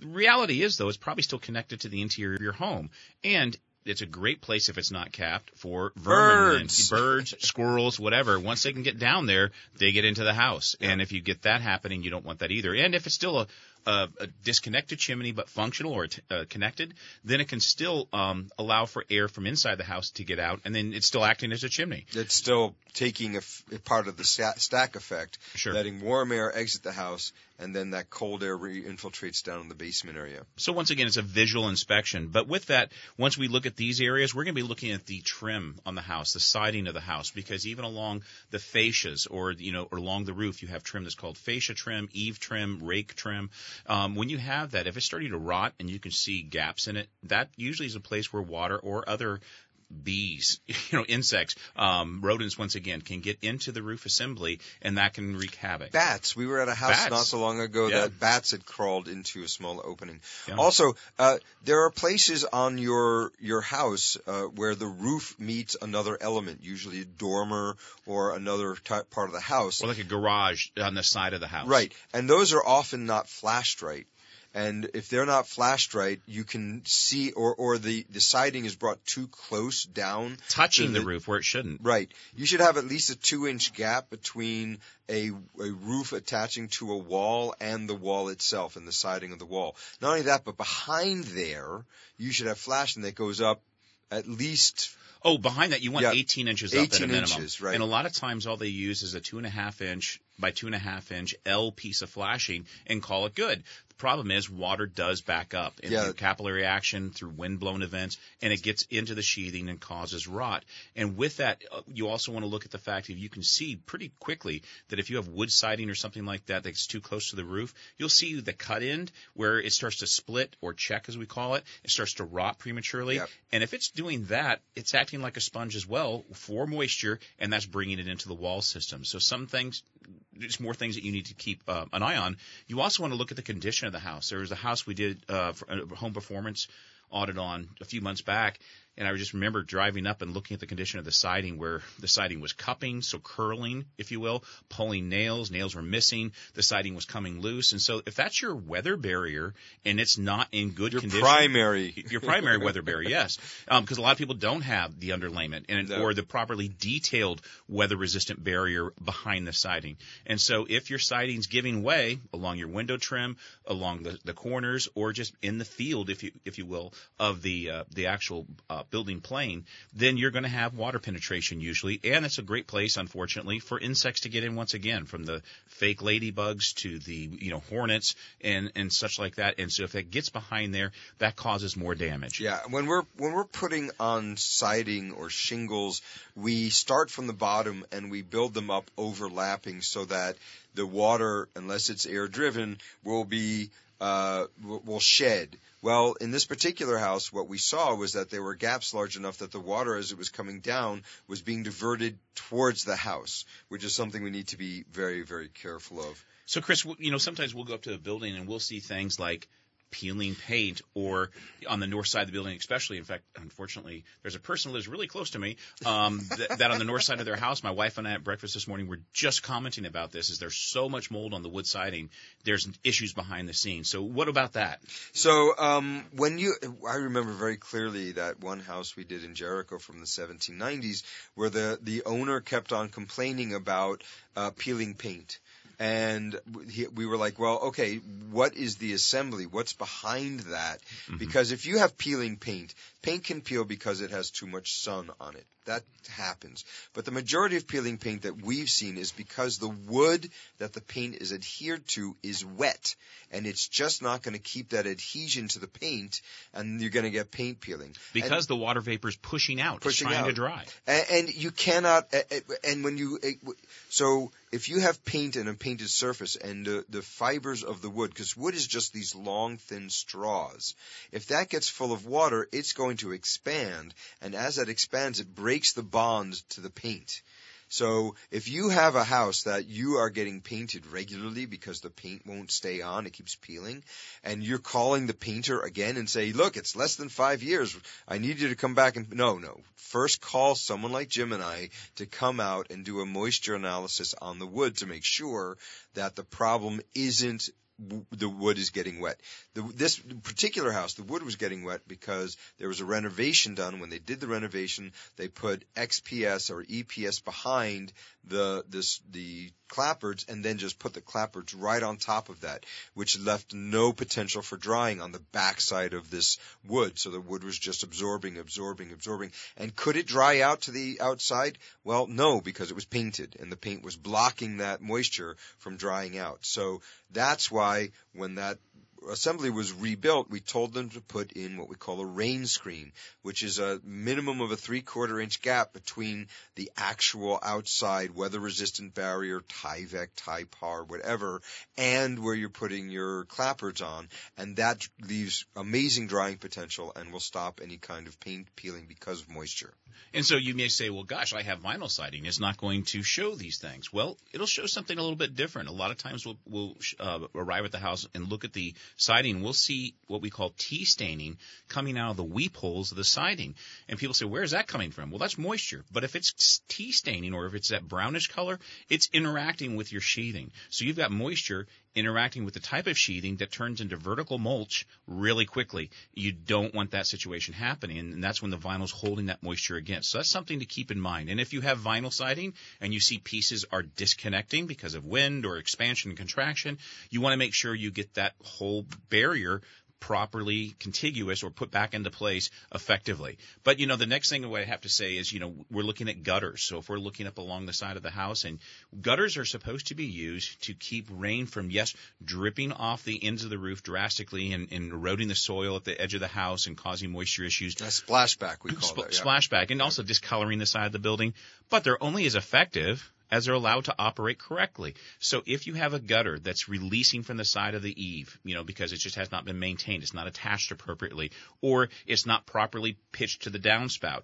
Speaker 4: The reality is, though, it's probably still connected to the interior of your home. And it's a great place if it's not capped for vermin,
Speaker 5: Birds.
Speaker 4: birds, squirrels, whatever. Once they can get down there, they get into the house. And if you get that happening, you don't want that either. And if it's still a a, a disconnected chimney but functional or t- uh, connected, then it can still um, allow for air from inside the house to get out, and then it's still acting as a chimney.
Speaker 5: It's still taking a, f- a part of the sta- stack effect,
Speaker 4: Sure.
Speaker 5: letting warm air exit the house, and then that cold air re-infiltrates down in the basement area.
Speaker 4: So once again, it's a visual inspection. But with that, once we look at these areas, we're going to be looking at the trim on the house, the siding of the house, because even along the fascias or you know or along the roof, you have trim that's called fascia trim, eave trim, rake trim. Um, when you have that, if it's starting to rot and you can see gaps in it, that usually is a place where water or other bees, you know, insects, um, rodents once again can get into the roof assembly and that can wreak havoc.
Speaker 5: Bats. We were at a house
Speaker 4: Bats.
Speaker 5: not so long ago
Speaker 4: Yeah.
Speaker 5: that bats had crawled into a small opening.
Speaker 4: Yeah.
Speaker 5: Also, uh, there are places on your your house uh, where the roof meets another element, usually a dormer or another type part of the house.
Speaker 4: Or like a garage on the side of the house.
Speaker 5: Right, and those are often not flashed right. And if they're not flashed right, you can see, or or the the siding is brought too close down,
Speaker 4: Touching
Speaker 5: to
Speaker 4: the roof where it shouldn't.
Speaker 5: Right. You should have at least a two inch gap between a, a roof attaching to a wall and the wall itself and the siding of the wall. Not only that, but behind there, you should have flashing that goes up at least
Speaker 4: Oh, behind that you want
Speaker 5: Yeah.
Speaker 4: 18 inches up at a
Speaker 5: 18
Speaker 4: minimum.
Speaker 5: inches, right.
Speaker 4: And a lot of times all they use is a two and a half inch by two and a half inch L piece of flashing and call it good. The problem is water does back up in
Speaker 5: Yeah.
Speaker 4: through capillary action through wind blown events and it gets into the sheathing and causes rot. And with that, uh, you also want to look at the fact that you can see pretty quickly that if you have wood siding or something like that that's too close to the roof, you'll see the cut end where it starts to split or check as we call it. It starts to rot prematurely.
Speaker 5: Yep.
Speaker 4: And if it's doing that, it's acting like a sponge as well for moisture, and that's bringing it into the wall system. So some things, there's more things that you need to keep uh, an eye on. You also want to look at the condition of the house. There was a house we did uh, for a home performance audit on a few months back, and I just remember driving up and looking at the condition of the siding where the siding was cupping, so curling, if you will, pulling nails, nails were missing, the siding was coming loose. And so if that's your weather barrier and it's not in good condition.
Speaker 5: your
Speaker 4: condition,
Speaker 5: primary.
Speaker 4: your primary weather barrier, yes, because a lot of people don't have the underlayment and
Speaker 5: No.
Speaker 4: or the properly detailed weather resistant barrier behind the siding. And so if your siding's giving way along your window trim, along the, the corners, or just in the field, if you if you will, of the uh, the actual uh, building plane, then you're going to have water penetration usually, and it's a great place, unfortunately, for insects to get in once again, from the fake ladybugs to the you know hornets and and such like that. And so if it gets behind there, that causes more damage.
Speaker 5: Yeah, when we're when we're putting on siding or shingles, we start from the bottom and we build them up overlapping so that the water, unless it's air driven, will be uh, will shed. Well, in this particular house, what we saw was that there were gaps large enough that the water, as it was coming down, was being diverted towards the house, which is something we need to be very, very careful of.
Speaker 4: So, Chris, you know, sometimes we'll go up to a building and we'll see things like peeling paint or on the north side of the building, especially. In fact, unfortunately, there's a person who lives really close to me um, that, that on the north side of their house, my wife and I at breakfast this morning were just commenting about this. Is there's so much mold on the wood siding? There's issues behind the scenes. So, what about that?
Speaker 5: So um, when you, I remember very clearly that one house we did in Jericho from the 1790s, where the the owner kept on complaining about uh, peeling paint. And he, we were like, well, okay, what is the assembly? What's behind that? Mm-hmm. Because if you have peeling paint, paint can peel because it has too much sun on it. That happens. But the majority of peeling paint that we've seen is because the wood that the paint is adhered to is wet. And it's just not going to keep that adhesion to the paint, and you're going to get paint peeling.
Speaker 4: Because the water vapor is pushing out,
Speaker 5: Pushing
Speaker 4: it's trying to dry.
Speaker 5: And, and you cannot, and when you, so if you have paint and a painted surface and the, the fibers of the wood, because wood is just these long, thin straws, if that gets full of water, it's going to expand, and as that expands, it breaks the bond to the paint. So if you have a house that you are getting painted regularly because the paint won't stay on, it keeps peeling, and you're calling the painter again and say, look, it's less than five years. I need you to come back and, no, no. First call someone like Jim and I to come out and do a moisture analysis on the wood to make sure that the problem isn't the wood is getting wet. The, this particular house, the wood was getting wet because there was a renovation done. When they did the renovation, they put XPS or EPS behind the this the clapboards and then just put the clapboards right on top of that, which left no potential for drying on the backside of this wood. So the wood was just absorbing, absorbing, absorbing. And could it dry out to the outside? Well, no, because it was painted and the paint was blocking that moisture from drying out. So that's why when that assembly was rebuilt, we told them to put in what we call a rain screen, which is a minimum of a three quarter inch gap between the actual outside weather resistant barrier, Tyvek, Typar, whatever, and where you're putting your clapboards on. And that leaves amazing drying potential and will stop any kind of paint peeling because of moisture.
Speaker 4: And so you may say, well, gosh, I have vinyl siding. It's not going to show these things. Well, it'll show something a little bit different. A lot of times we'll, we'll uh, arrive at the house and look at the siding. We'll see what we call T staining coming out of the weep holes of the siding. And people say, where is that coming from? Well, that's moisture. But if it's T staining or if it's that brownish color, it's interacting with your sheathing. So you've got moisture interacting with the type of sheathing that turns into vertical mulch really quickly. You don't want that situation happening, and that's when the vinyl's holding that moisture against. So that's something to keep in mind. And if you have vinyl siding and you see pieces are disconnecting because of wind or expansion and contraction, you want to make sure you get that whole barrier properly contiguous or put back into place effectively. But you know, the next thing what I have to say is, you know, we're looking at gutters. So if we're looking up along the side of the house and gutters are supposed to be used to keep rain from, yes, dripping off the ends of the roof drastically and, and eroding the soil at the edge of the house and causing moisture issues.
Speaker 5: A splashback, we call that. Yeah.
Speaker 4: Splashback and also discoloring the side of the building. But they're only as effective as they're allowed to operate correctly. So if you have a gutter that's releasing from the side of the eave, you know, because it just has not been maintained, it's not attached appropriately, or it's not properly pitched to the downspout,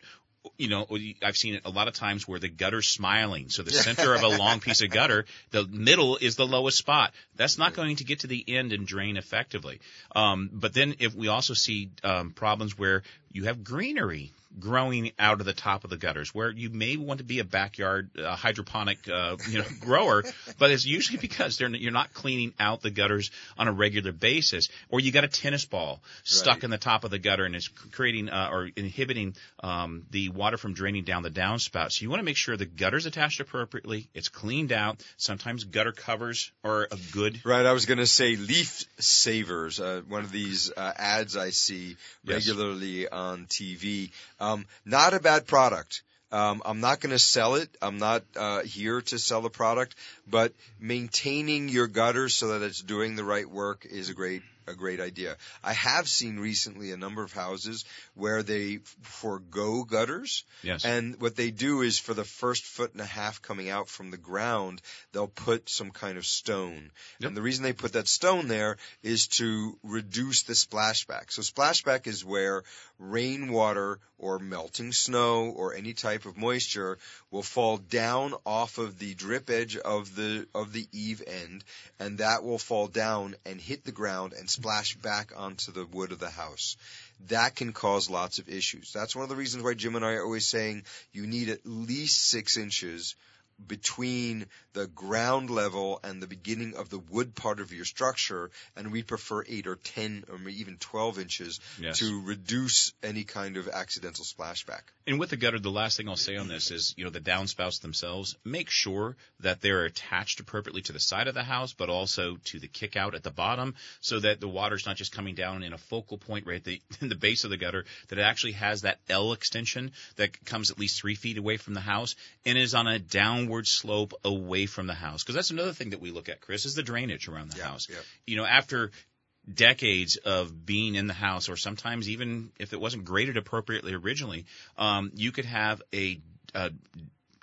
Speaker 4: you know, I've seen it a lot of times where the gutter's smiling. So the center of a long piece of gutter, the middle is the lowest spot. That's not going to get to the end and drain effectively. Um, but then if we also see um, problems where you have greenery growing out of the top of the gutters, where you may want to be a backyard uh, hydroponic, uh, you know, grower, but it's usually because they're, you're not cleaning out the gutters on a regular basis, or you got a tennis ball stuck
Speaker 5: Right.
Speaker 4: in the top of the gutter and it's creating uh, or inhibiting um, the water from draining down the downspout. So you want to make sure the gutter's attached appropriately, it's cleaned out. Sometimes gutter covers are a good
Speaker 5: Right, I was going to say leaf savers. Uh, one of these uh, ads I see
Speaker 4: Yes.
Speaker 5: On TV. Um, not a bad product. Um, I'm not going to sell it. I'm not uh, here to sell the product, but maintaining your gutters so that it's doing the right work is a great a great idea. I have seen recently a number of houses where they forego gutters,
Speaker 4: Yes.
Speaker 5: and what they do is for the first foot and a half coming out from the ground, they'll put some kind of stone.
Speaker 4: Yep.
Speaker 5: And the reason they put that stone there is to reduce the splashback. So splashback is where rainwater or melting snow or any type of moisture will fall down off of the drip edge of the of the eave end and that will fall down and hit the ground and splash back onto the wood of the house that can cause lots of issues. That's one of the reasons why Jim and I are always saying you need at least six inches between the ground level and the beginning of the wood part of your structure, and we prefer eight or ten or even twelve inches
Speaker 4: Yes.
Speaker 5: to reduce any kind of accidental splashback.
Speaker 4: And with the gutter, the last thing I'll say on this is, you know, the downspouts themselves, make sure that they're attached appropriately to the side of the house, but also to the kick out at the bottom so that the water's not just coming down in a focal point right at the, in the base of the gutter, that it actually has that L extension that comes at least three feet away from the house and is on a downward slope away from the house. Because that's another thing that we look at, Chris, is the drainage around the
Speaker 5: Yeah,
Speaker 4: house.
Speaker 5: yeah.
Speaker 4: You know, after decades of being in the house, or sometimes even if it wasn't graded appropriately originally, um, you could have a, a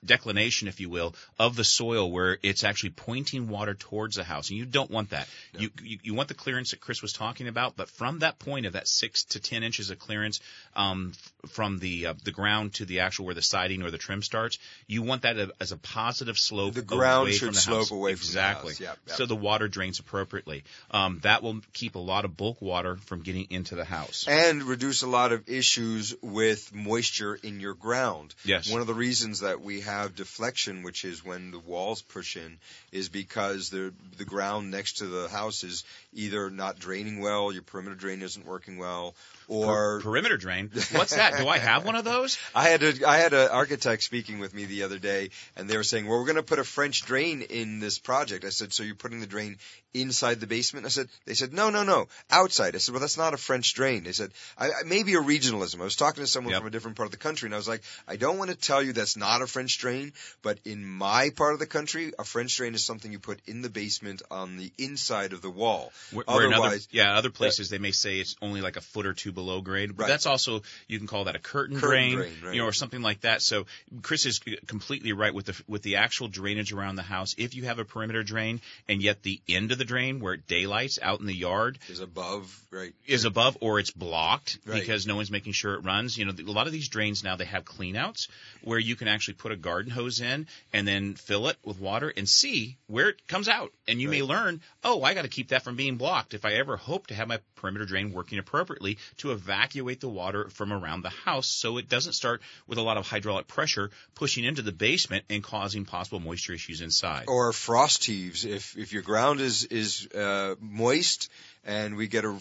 Speaker 4: declination, if you will, of the soil where it's actually pointing water towards the house, and you don't want that. You, you you want the clearance that Chris was talking about, but from that point of that six to ten inches of clearance um, from the uh, the ground to the actual where the siding or the trim starts, you want that a- as a positive slope.
Speaker 5: The ground
Speaker 4: away
Speaker 5: should
Speaker 4: from the
Speaker 5: slope
Speaker 4: house.
Speaker 5: away from the
Speaker 4: exactly.
Speaker 5: house. Yep, yep.
Speaker 4: So the water drains appropriately. Um, that will keep a lot of bulk water from getting into the house.
Speaker 5: and reduce a lot of issues with moisture in your ground.
Speaker 4: Yes.
Speaker 5: One of the reasons that we have deflection, which is when the walls push in, is because the the ground next to the house is either not draining well, your perimeter drain isn't working well, or
Speaker 4: Per- perimeter drain. What's that? Do I have one of those?
Speaker 5: I had a I had an architect speaking with me the other day, and they were saying, "Well, we're going to put a French drain in this project." I said, "So you're putting the drain inside the basement?" I said, "They said, no, no, no, outside." I said, "Well, that's not a French drain." They said, I, I, "Maybe a regionalism." I was talking to someone
Speaker 4: Yep.
Speaker 5: from a different part of the country, and I was like, "I don't want to tell you that's not a French drain, but in my part of the country, a French drain is something you put in the basement on the inside of the wall.
Speaker 4: Where, where in other,
Speaker 5: Otherwise,
Speaker 4: yeah, other uh, places they may say it's only like a foot or two below grade, but
Speaker 5: Right.
Speaker 4: that's also you can call that a curtain,
Speaker 5: Curtain
Speaker 4: drain,
Speaker 5: drain, right.
Speaker 4: you know, or something like that. So Chris is completely right with the with the actual drainage around the house. If you have a perimeter drain and yet the end of the drain where it daylights out in the yard
Speaker 5: is above, right?
Speaker 4: is above or it's blocked
Speaker 5: Right.
Speaker 4: because no one's making sure it runs. You know, a lot of these drains now they have cleanouts where you can actually put a garden hose in and then fill it with water and see where it comes out. And you may learn, oh, I got to keep that from being blocked if I ever hope to have my perimeter drain working appropriately to evacuate the water from around the house so it doesn't start with a lot of hydraulic pressure pushing into the basement and causing possible moisture issues inside.
Speaker 5: or frost heaves. If if your ground is is uh, moist and we get a,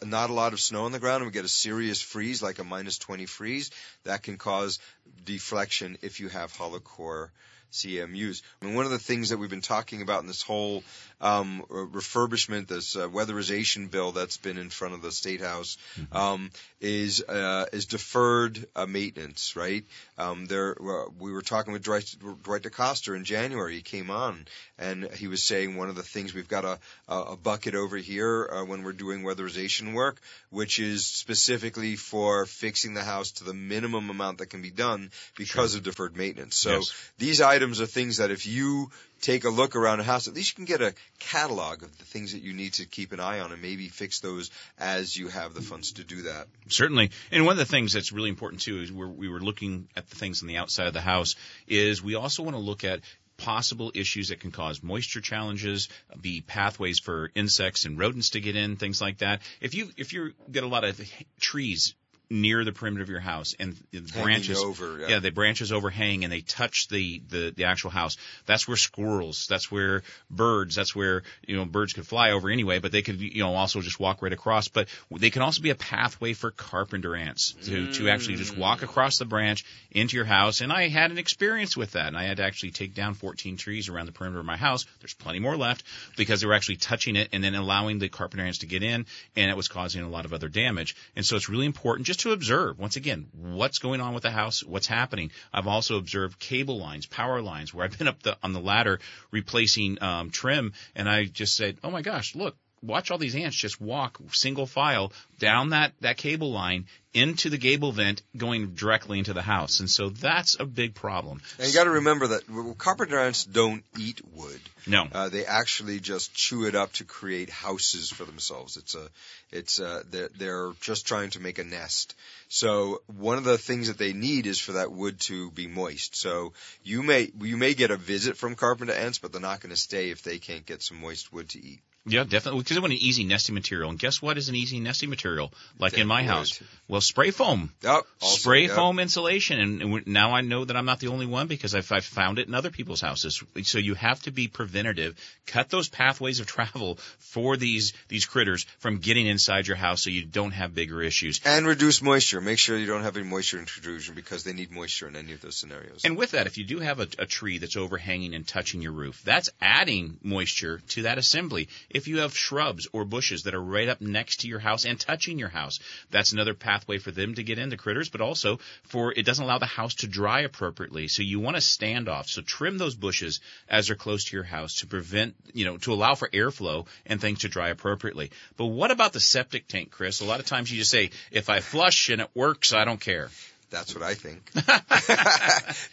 Speaker 5: a not a lot of snow on the ground and we get a serious freeze like a minus 20 freeze, that can cause deflection if you have hollow core CMUs. I mean, one of the things that we've been talking about in this whole um, refurbishment, this uh, weatherization bill that's been in front of the state house, um, is uh, is deferred uh, maintenance. Right? Um, there, uh, we were talking with Dwight, Dwight DeCoster in January. He came on and he was saying one of the things we've got a a bucket over here uh, when we're doing weatherization work, which is specifically for fixing the house to the minimum amount that can be done because of deferred maintenance. So
Speaker 4: Yes.
Speaker 5: these items are things that if you take a look around a house, at least you can get a catalog of the things that you need to keep an eye on and maybe fix those as you have the funds to do that.
Speaker 4: Certainly. And one of the things that's really important too is we're, we were looking at the things on the outside of the house is we also want to look at possible issues that can cause moisture challenges, be pathways for insects and rodents to get in, things like that. If you if you get a lot of trees near the perimeter of your house and the branches
Speaker 5: over, yeah.
Speaker 4: the branches overhang and they touch the, the the actual house. That's where squirrels that's where birds that's where you know birds could fly over anyway but they could you know also just walk right across. But they can also be a pathway for carpenter ants to to actually just walk mm. across the branch into your house and I had an experience with that and I had to actually take down 14 trees around the perimeter of my house. There's plenty more left because they were actually touching it and then allowing the carpenter ants to get in and it was causing a lot of other damage. And so it's really important just to observe once again what's going on with the house what's happening. I've also observed cable lines power lines where I've been up the on the ladder replacing um, trim and I just said oh my gosh look watch all these ants just walk single file down that, that cable line into the gable vent going directly into the house. And so that's a big problem.
Speaker 5: And you got to remember that carpenter ants don't eat wood.
Speaker 4: No.
Speaker 5: Uh, they actually just chew it up to create houses for themselves. It's a, it's a, they're, they're just trying to make a nest. So one of the things that they need is for that wood to be moist. So you may, you may get a visit from carpenter ants, but they're not going to stay if they can't get some moist wood to eat.
Speaker 4: Yeah, definitely. Because they want an easy nesting material. And guess what is an easy nesting material? Like in my
Speaker 5: Wood.
Speaker 4: house. Well, spray foam.
Speaker 5: Yep. Also,
Speaker 4: spray
Speaker 5: yep.
Speaker 4: foam insulation. And, and now I know that I'm not the only one because I've, I've found it in other people's houses. So you have to be preventative. Cut those pathways of travel for these, these critters from getting inside your house so you don't have bigger issues.
Speaker 5: And reduce moisture. Make sure you don't have any moisture intrusion because they need moisture in any of those scenarios.
Speaker 4: And with that, if you do have a, a tree that's overhanging and touching your roof, that's adding moisture to that assembly. If you have shrubs or bushes that are right up next to your house and touching your house, that's another pathway for them to get in, the critters, but also for it doesn't allow the house to dry appropriately. So you want to stand off. So trim those bushes as they're close to your house to prevent, you know, to allow for airflow and things to dry appropriately. But what about the septic tank, Chris? A lot of times you just say, if I flush and it works, I don't care.
Speaker 5: That's what I think.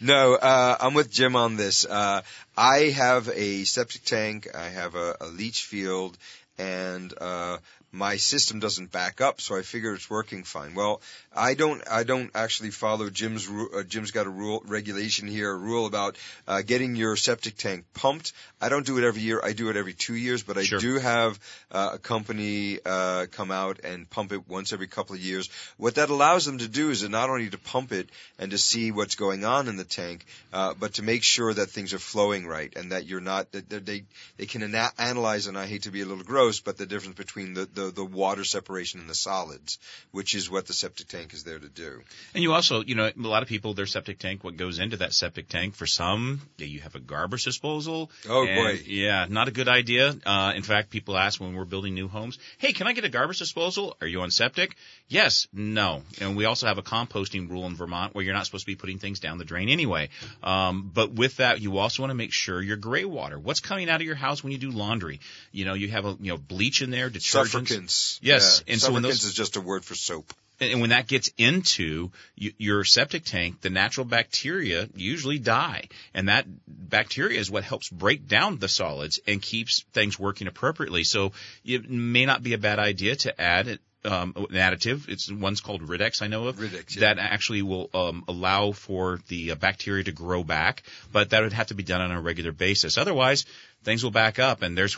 Speaker 5: no, uh, I'm with Jim on this. Uh, I have a septic tank. I have a, a leach field, and uh, my system doesn't back up, so I figure it's working fine. Well, I don't, I don't actually follow Jim's, uh, Jim's got a rule, regulation here, a rule about, uh, getting your septic tank pumped. I don't do it every year, I do it every two years, but I
Speaker 4: Sure.
Speaker 5: do have, uh, a company, uh, come out and pump it once every couple of years. What that allows them to do is not only to pump it and to see what's going on in the tank, uh, but to make sure that things are flowing right and that you're not, that that they, they can ana- analyze, and I hate to be a little gross, but the difference between the, the, the water separation and the solids, which is what the septic tank is there to do.
Speaker 4: And you also, you know, a lot of people, their septic tank, what goes into that septic tank, for some, you have a garbage disposal.
Speaker 5: Oh, boy.
Speaker 4: Yeah, not a good idea. Uh, in fact, people ask when we're building new homes, hey, can I get a garbage disposal? Are you on septic? Yes, no. And we also have a composting rule in Vermont where you're not supposed to be putting things down the drain anyway. Um, but with that, you also want to make sure your gray water, what's coming out of your house when you do laundry? You know, you have a, you know, bleach in there, detergents.
Speaker 5: Surfactants.
Speaker 4: Yes.
Speaker 5: Yeah.
Speaker 4: And so when those,
Speaker 5: is just a word for soap.
Speaker 4: and and when that gets into your septic tank, the natural bacteria usually die. And that bacteria is what helps break down the solids and keeps things working appropriately. So it may not be a bad idea to add um, an additive. It's one's called Rid-X, I know of.
Speaker 5: Rid-X, yeah.
Speaker 4: That actually will um, allow for the uh, bacteria to grow back, but that would have to be done on a regular basis. Otherwise, things will back up. And there's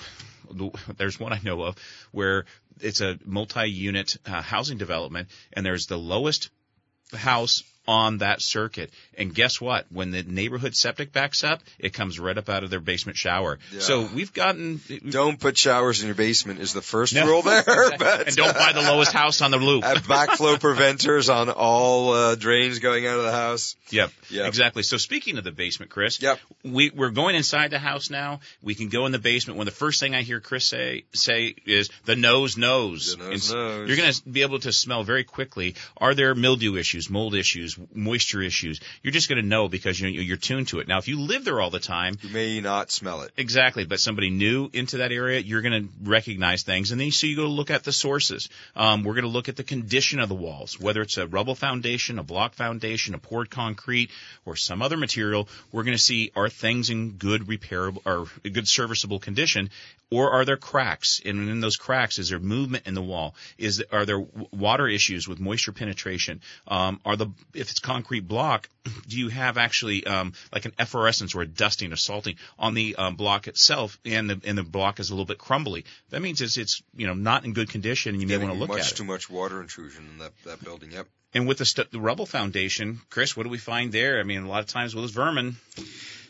Speaker 4: there's one I know of where it's a multi-unit uh, housing development, and there's the lowest house on that circuit. And guess what? When the neighborhood septic backs up, it comes right up out of their basement shower.
Speaker 5: Yeah.
Speaker 4: So we've gotten
Speaker 5: Don't put showers in your basement is the first
Speaker 4: No.
Speaker 5: rule there. But,
Speaker 4: and don't buy the lowest house on the loop.
Speaker 5: Have backflow preventers on all uh, drains going out of the house.
Speaker 4: Yep.
Speaker 5: Yep.
Speaker 4: Exactly. So speaking of the basement, Chris.
Speaker 5: Yep.
Speaker 4: We we're going inside the house now. We can go in the basement. When the first thing I hear Chris say say is the nose knows.
Speaker 5: The nose knows.
Speaker 4: You're going to be able to smell very quickly. Are there mildew issues, mold issues, moisture issues? You're just going to know because you're you're tuned to it. Now, if you live there all the time,
Speaker 5: You may not smell it.
Speaker 4: Exactly, but somebody new into that area, you're going to recognize things, and then so you go look at the sources. Um, we're going to look at the condition of the walls, whether it's a rubble foundation, a block foundation, a poured concrete, or some other material. We're going to see are things in good repairable or good serviceable condition, or are there cracks? And in those cracks, is there movement in the wall? Is are there water issues with moisture penetration? Um, are the if it's concrete block, do you have actually um, like an effervescence or a dusting, or salting on the um, block itself, and the and the block is a little bit crumbly? That means it's it's you know not in good condition, and you may want to look
Speaker 5: much
Speaker 4: at it.
Speaker 5: too much water intrusion in that, that building. Yep.
Speaker 4: And with the, st- the rubble foundation, Chris, what do we find there? I mean, a lot of times with those vermin,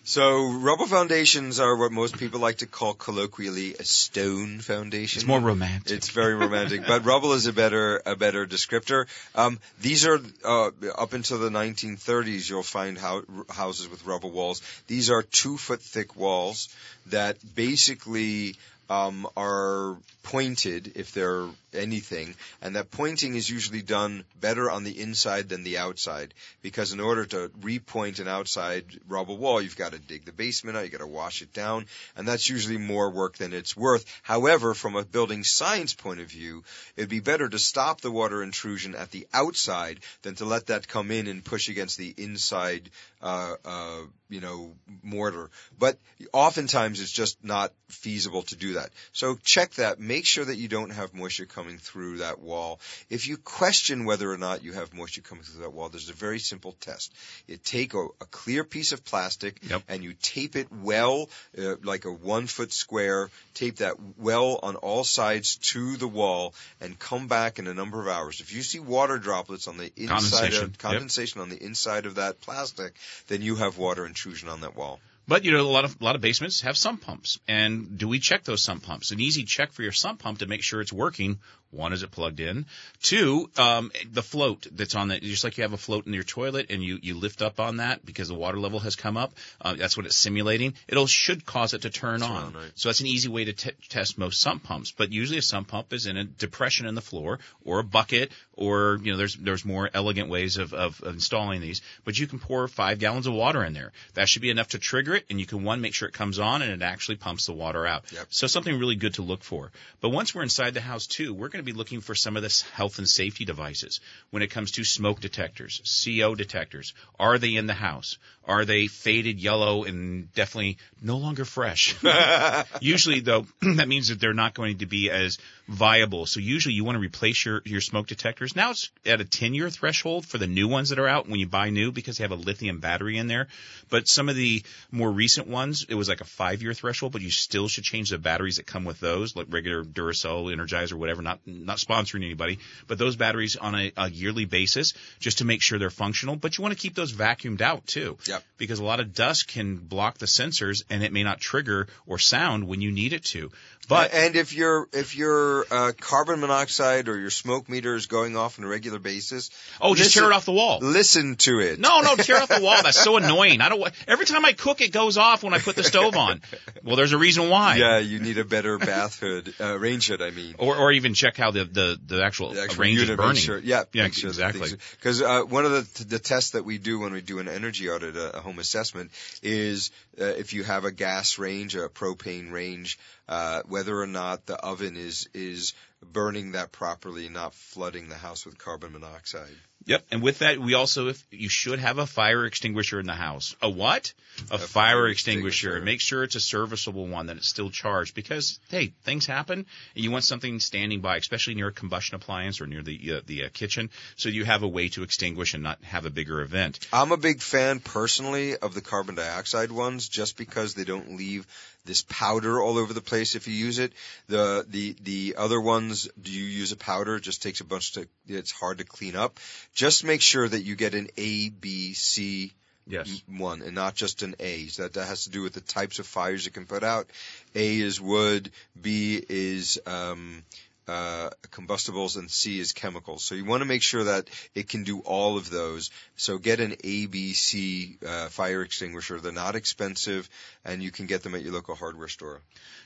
Speaker 5: So rubble foundations are what most people like to call colloquially a stone foundation.
Speaker 4: it's more romantic.
Speaker 5: It's very romantic, but rubble is a better a better descriptor. Um, these are uh, up until the 1930s. You'll find hou- houses with rubble walls. These are two foot thick walls that basically um, are pointed if they're anything, and that pointing is usually done better on the inside than the outside because in order to repoint an outside rubble wall, you've got to dig the basement out, you've got to wash it down, and that's usually more work than it's worth. However, from a building science point of view, it'd be better to stop the water intrusion at the outside than to let that come in and push against the inside, uh, uh, you know, mortar. But oftentimes it's just not feasible to do that. So check that. Make sure that you don't have moisture coming through that wall. If you question whether or not you have moisture coming through that wall, there's a very simple test. You take a, a clear piece of plastic
Speaker 4: Yep.
Speaker 5: and you tape it well, uh, like a one foot square, tape that well on all sides to the wall and come back in a number of hours. If you see water droplets on the inside
Speaker 4: Condensation.
Speaker 5: of
Speaker 4: Yep.
Speaker 5: condensation on the inside of that plastic, then you have water intrusion on that wall.
Speaker 4: But you know, a lot of a lot of basements have sump pumps, and do we check those sump pumps? An easy check for your sump pump to make sure it's working. One, is it plugged in? Two, um, the float that's on that, just like you have a float in your toilet and you, you lift up on that because the water level has come up. Uh, that's what it's simulating. It'll should cause it to turn on.
Speaker 5: on, right.
Speaker 4: So that's an easy way to t- test most sump pumps. But usually a sump pump is in a depression in the floor or a bucket or, you know, there's, there's more elegant ways of, of, of installing these. But you can pour five gallons of water in there. That should be enough to trigger it and you can one, make sure it comes on and it actually pumps the water out.
Speaker 5: Yep.
Speaker 4: So something really good to look for. But once we're inside the house too, we're going to be looking for some of this health and safety devices when it comes to smoke detectors, CO detectors. Are they in the house? Are they faded yellow and definitely no longer fresh? Usually though, that means that they're not going to be as viable. So usually you want to replace your, your smoke detectors. Now it's at a 10 year threshold for the new ones that are out when you buy new because they have a lithium battery in there. But some of the more recent ones, it was like a five year threshold, but you still should change the batteries that come with those, like regular Duracell, Energizer, whatever, not, not sponsoring anybody, but those batteries on a, a yearly basis just to make sure they're functional. But you want to keep those vacuumed out too.
Speaker 5: Yep.
Speaker 4: Because a lot of dust can block the sensors and it may not trigger or sound when you need it to. But
Speaker 5: and if your if your uh, carbon monoxide or your smoke meter is going off on a regular basis,
Speaker 4: oh, just
Speaker 5: listen-
Speaker 4: tear it off the wall.
Speaker 5: Listen to it.
Speaker 4: No, no, tear off the wall. That's so annoying. I don't. Every time I cook, it goes off when I put the stove on. Well, there's a reason why.
Speaker 5: Yeah, you need a better bath hood, uh, range hood. I mean.
Speaker 4: Or, or even check how the the, the actual,
Speaker 5: The actual
Speaker 4: range is burning.
Speaker 5: sure- yeah,
Speaker 4: yeah,
Speaker 5: sure
Speaker 4: exactly.
Speaker 5: Because uh, one of the the tests that we do when we do an energy audit, a, a home assessment, is uh, if you have a gas range, a propane range, uh, whether or not the oven is is burning that properly, not flooding the house with carbon monoxide.
Speaker 4: Yep. And with that, we also, if you should have a fire extinguisher in the house. A what? A, fire extinguisher. Make sure it's a serviceable one that it's still charged because hey, things happen, and you want something standing by, especially near a combustion appliance or near the uh, the uh, kitchen, so you have a way to extinguish and not have a bigger event.
Speaker 5: I'm a big fan personally of the carbon dioxide ones just because they don't leave this powder all over the place if you use it. The the the other ones do you use a powder? It just takes a bunch to it's hard to clean up. Just make sure that you get an A B C
Speaker 4: Yes.
Speaker 5: one and not just an A. So that, that has to do with the types of fires you can put out. A is wood, B is um uh, combustibles and C is chemicals. So you want to make sure that it can do all of those. So get an ABC uh, fire extinguisher. They're not expensive, and you can get them at your local hardware store.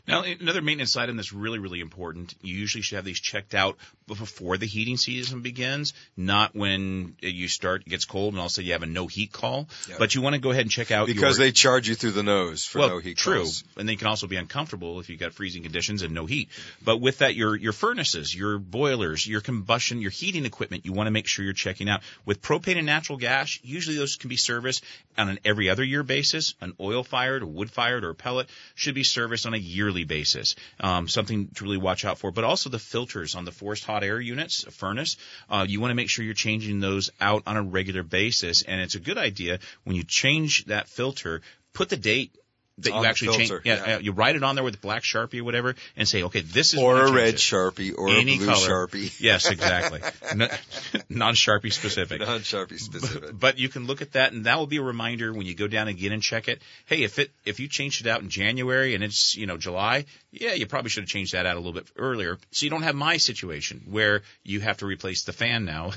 Speaker 4: Now, another maintenance item that's really, really important. You usually should have these checked out before the heating season begins, not when you start, it gets cold and all of a sudden you have a no heat call.
Speaker 5: Yeah.
Speaker 4: But you want to go ahead and check out
Speaker 5: Because
Speaker 4: your,
Speaker 5: they charge you through the nose for
Speaker 4: well,
Speaker 5: no heat
Speaker 4: true,
Speaker 5: calls.
Speaker 4: and they can also be uncomfortable if you've got freezing conditions and no heat. But with that, your your furnaces, your boilers, your combustion, your heating equipment, you want to make sure you're checking out. With propane and natural gas, usually those can be serviced on an every other year basis. An oil fired, wood fired, or pellet should be serviced on a yearly basis. Um, something to really watch out for. But also the filters on the forced hot air units, a furnace, uh, you want to make sure you're changing those out on a regular basis. And it's a good idea when you change that filter, put the date that you actually change. Yeah,
Speaker 5: yeah.
Speaker 4: uh, you write it on there with black sharpie or whatever, and say, okay, this is
Speaker 5: Or a red
Speaker 4: it.
Speaker 5: Sharpie or
Speaker 4: Any
Speaker 5: a blue
Speaker 4: color.
Speaker 5: Sharpie.
Speaker 4: Yes, exactly. Non Sharpie specific.
Speaker 5: Non Sharpie specific.
Speaker 4: But you can look at that, and that will be a reminder when you go down again and check it. Hey, if it if you changed it out in January and it's you know July, yeah, you probably should have changed that out a little bit earlier, so you don't have my situation where you have to replace the fan now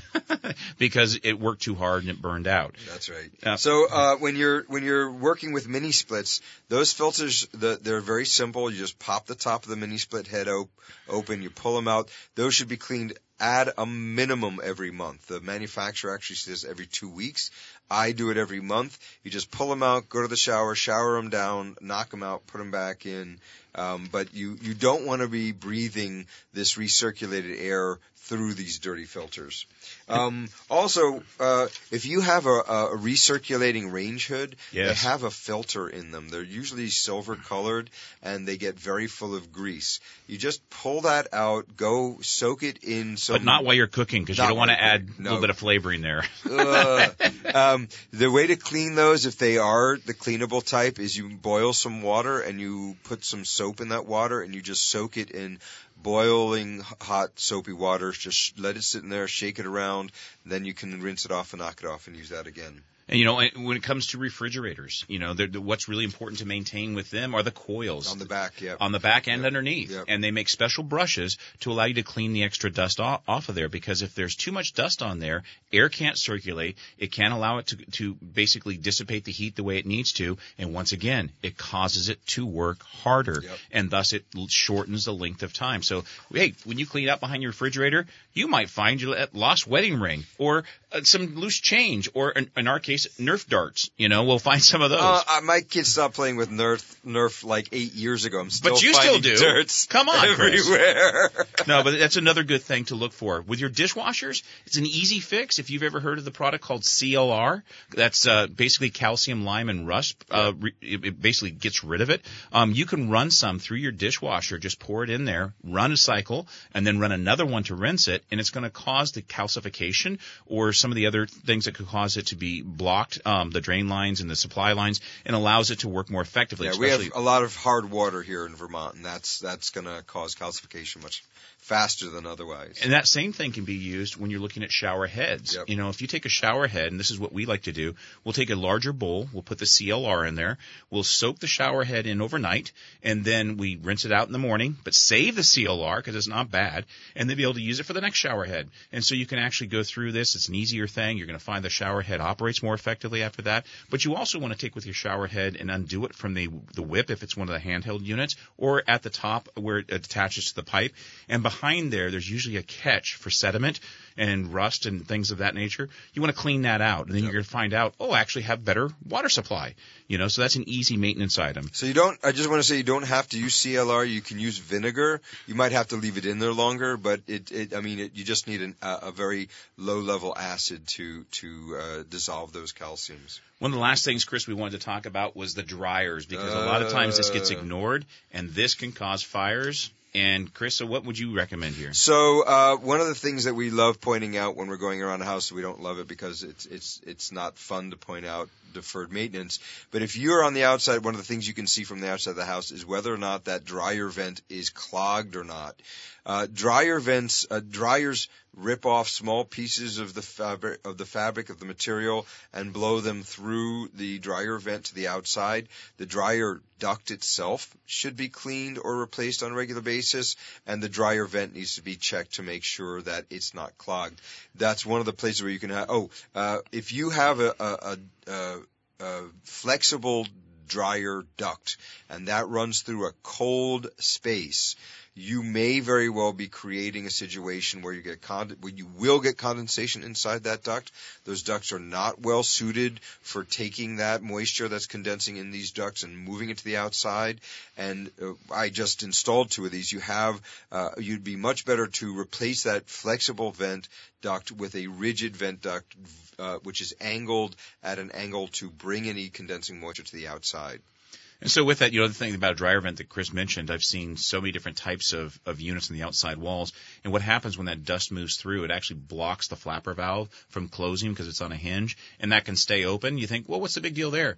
Speaker 4: because it worked too hard and it burned out.
Speaker 5: That's right.
Speaker 4: Yeah.
Speaker 5: So uh, when you're when you're working with mini splits, those filters the, they're very simple. You just pop the top of the mini split head op- open, you pull them out. Those should be cleaned at a minimum every month. The manufacturer actually says every two weeks. I do it every month. You just pull them out, go to the shower, shower them down, knock them out, put them back in. Um, but you you don't want to be breathing this recirculated air through these dirty filters. Um, also, uh, if you have a, a recirculating range hood,
Speaker 4: Yes.
Speaker 5: they have a filter in them. They're usually silver colored and they get very full of grease. You just pull that out, go soak it in some.
Speaker 4: But not while you're cooking because you don't want to add a
Speaker 5: cooking,
Speaker 4: little bit of flavoring there.
Speaker 5: Ugh. um, the way to clean those, if they are the cleanable type, is you boil some water and you put some soap in that water and you just soak it in boiling hot soapy water. Just let it sit in there, shake it around, then you can rinse it off and knock it off and use that again.
Speaker 4: And you know, when it comes to refrigerators, you know, what's really important to maintain with them are the coils
Speaker 5: On the back, yeah.
Speaker 4: on the back and
Speaker 5: Yep.
Speaker 4: underneath.
Speaker 5: Yep.
Speaker 4: And they make special brushes to allow you to clean the extra dust off, off of there because if there's too much dust on there, air can't circulate. It can't allow it to, to basically dissipate the heat the way it needs to. And once again, it causes it to work harder
Speaker 5: Yep.
Speaker 4: and thus it shortens the length of time. So, hey, when you clean up behind your refrigerator, you might find your lost wedding ring or some loose change or in, in our case, Nerf darts. You know, we'll find some of those.
Speaker 5: Uh, uh, my kids stopped playing with Nerf, Nerf like eight years ago. I'm still
Speaker 4: but you still do.
Speaker 5: Dirts
Speaker 4: Come on,
Speaker 5: everywhere.
Speaker 4: no, but that's another good thing to look for with your dishwashers. It's an easy fix. If you've ever heard of the product called CLR, that's uh, basically calcium, lime, and rust. Uh, re- it it basically gets rid of it. Um, you can run some through your dishwasher. Just pour it in there, run a cycle, and then run another one to rinse it, and it's going to cause the calcification or some of the other things that could cause it to be blocked, um, the drain lines and the supply lines, and allows it to work more effectively.
Speaker 5: Yeah, we have a lot of hard water here in Vermont, and that's that's going to cause calcification much faster than otherwise.
Speaker 4: And that same thing can be used when you're looking at shower heads.
Speaker 5: Yep.
Speaker 4: You know, if you take a shower head, and this is what we like to do, we'll take a larger bowl, we'll put the CLR in there, we'll soak the shower head in overnight, and then we rinse it out in the morning, but save the CLR because it's not bad, and then be able to use it for the next shower head. And so you can actually go through this. It's an easier thing. You're going to find the shower head operates more effectively after that. But you also want to take with your shower head and undo it from the the whip if it's one of the handheld units, or at the top where it attaches to the pipe. And behind there, there's usually a catch for sediment and rust and things of that nature. You want to clean that out, and then you're going to find out, oh, I actually have better water supply. You know, so that's an easy maintenance item.
Speaker 5: So you don't. I just want to say you don't have to use CLR. You can use vinegar. You might have to leave it in there longer, but it. it I mean, it, you just need an, a, a very low level acid to to uh, dissolve those calciums.
Speaker 4: One of the last things, Chris, we wanted to talk about was the dryers because a lot of times this gets
Speaker 5: Uh.
Speaker 4: ignored, and this can cause fires. And Chris, so what would you recommend here?
Speaker 5: So uh, one of the things that we love pointing out when we're going around the house, we don't love it because it's it's it's not fun to point out deferred maintenance. But if you're on the outside, one of the things you can see from the outside of the house is whether or not that dryer vent is clogged or not. Uh, dryer vents, uh, dryers rip off small pieces of the fabric of the fabric of the material and blow them through the dryer vent to the outside. The dryer duct itself should be cleaned or replaced on a regular basis, and the dryer vent needs to be checked to make sure that it's not clogged. That's one of the places where you can have. Oh, uh, if you have a, a, a, a, a flexible dryer duct and that runs through a cold space, you may very well be creating a situation where you get con- where you will get condensation inside that duct. Those ducts are not well suited for taking that moisture that's condensing in these ducts and moving it to the outside. And uh, I just installed two of these. You have uh, you'd be much better to replace that flexible vent duct with a rigid vent duct, uh, which is angled at an angle to bring any condensing moisture to the outside.
Speaker 4: And so with that, you know, the thing about a dryer vent that Chris mentioned, I've seen so many different types of, of units on the outside walls. And what happens when that dust moves through, it actually blocks the flapper valve from closing because it's on a hinge and that can stay open. You think, well, what's the big deal there?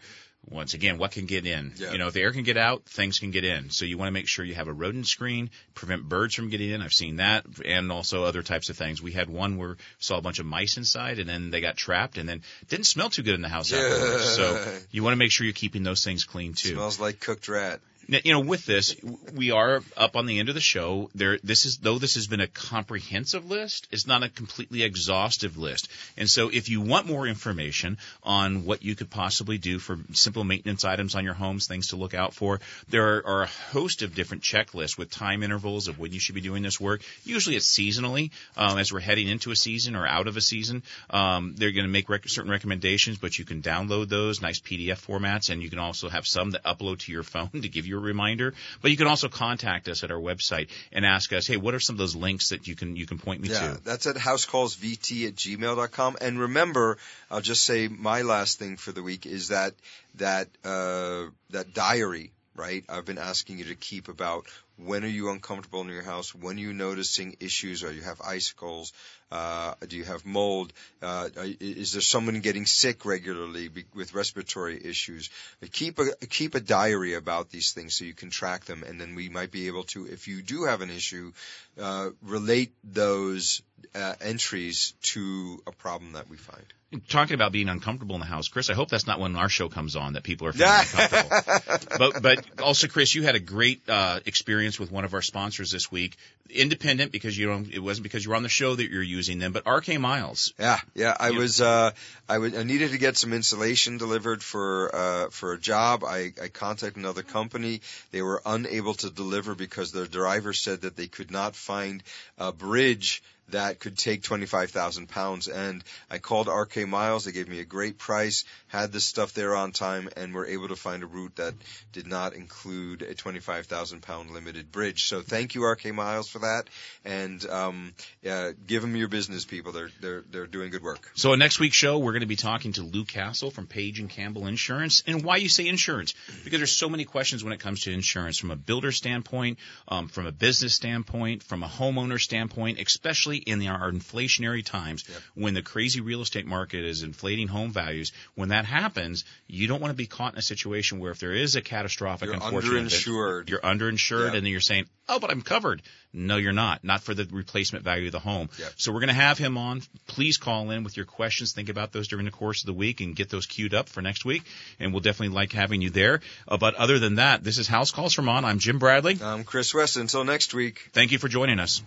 Speaker 4: Once again, what can get in?
Speaker 5: Yeah.
Speaker 4: You know, if the air can get out, things can get in. So you want to make sure you have a rodent screen, prevent birds from getting in. I've seen that and also other types of things. We had one where saw a bunch of mice inside and then they got trapped and then didn't smell too good in the house afterwards. So you want to make sure you're keeping those things clean too.
Speaker 5: Smells like cooked rat.
Speaker 4: You know, with this, we are up on the end of the show. There, this is though this has been a comprehensive list. It's not a completely exhaustive list. And so, if you want more information on what you could possibly do for simple maintenance items on your homes, things to look out for, there are, are a host of different checklists with time intervals of when you should be doing this work. Usually, it's seasonally um, as we're heading into a season or out of a season. Um, they're going to make rec- certain recommendations, but you can download those nice PDF formats, and you can also have some that upload to your phone to give you a reminder. But you can also contact us at our website and ask us, hey, what are some of those links that you can you can point me
Speaker 5: Yeah,
Speaker 4: to?
Speaker 5: that's at housecallsvt at gmail.com. And remember, I'll just say my last thing for the week is that that uh, that diary, right? I've been asking you to keep about when are you uncomfortable in your house? When are you noticing issues? Are you have icicles? Uh, do you have mold? Uh, is there someone getting sick regularly be, with respiratory issues? Keep a keep a diary about these things so you can track them, and then we might be able to, if you do have an issue, uh, relate those uh, entries to a problem that we find.
Speaker 4: Talking about being uncomfortable in the house, Chris. I hope that's not when our show comes on that people are feeling uncomfortable. but but also, Chris, you had a great uh, experience with one of our sponsors this week. Independent because you don't. It wasn't because you were on the show that you're using them, but RK Miles.
Speaker 5: Yeah, yeah. I
Speaker 4: Yeah.
Speaker 5: was uh I would I needed to get some insulation delivered for uh for a job. I, I contacted another company. They were unable to deliver because their driver said that they could not find a bridge that could take 25,000 pounds. And I called RK Miles. They gave me a great price, had this stuff there on time, and were able to find a route that did not include a 25,000 pound limited bridge. So thank you, RK Miles, for that. And um, yeah, give them your business, people. They're they're they're doing good work.
Speaker 4: So in next week's show, we're going to be talking to Lou Castle from Page and Campbell Insurance, and why you say insurance because there's so many questions when it comes to insurance from a builder standpoint, um, from a business standpoint, from a homeowner standpoint, especially in our inflationary times when the crazy real estate market is inflating home values. When that happens, you don't want to be caught in a situation where if there is a catastrophic,
Speaker 5: You're
Speaker 4: unfortunate event,
Speaker 5: underinsured.
Speaker 4: you're underinsured,
Speaker 5: Yeah.
Speaker 4: and then you're saying, "Oh, but I'm covered." No, you're not. Not for the replacement value of the home.
Speaker 5: Yep.
Speaker 4: So we're going to have him on. Please call in with your questions. Think about those during the course of the week and get those queued up for next week. And we'll definitely like having you there. Uh, but other than that, this is House Calls from On. I'm Jim Bradley.
Speaker 5: I'm Chris West. Until next week.
Speaker 4: Thank you for joining us.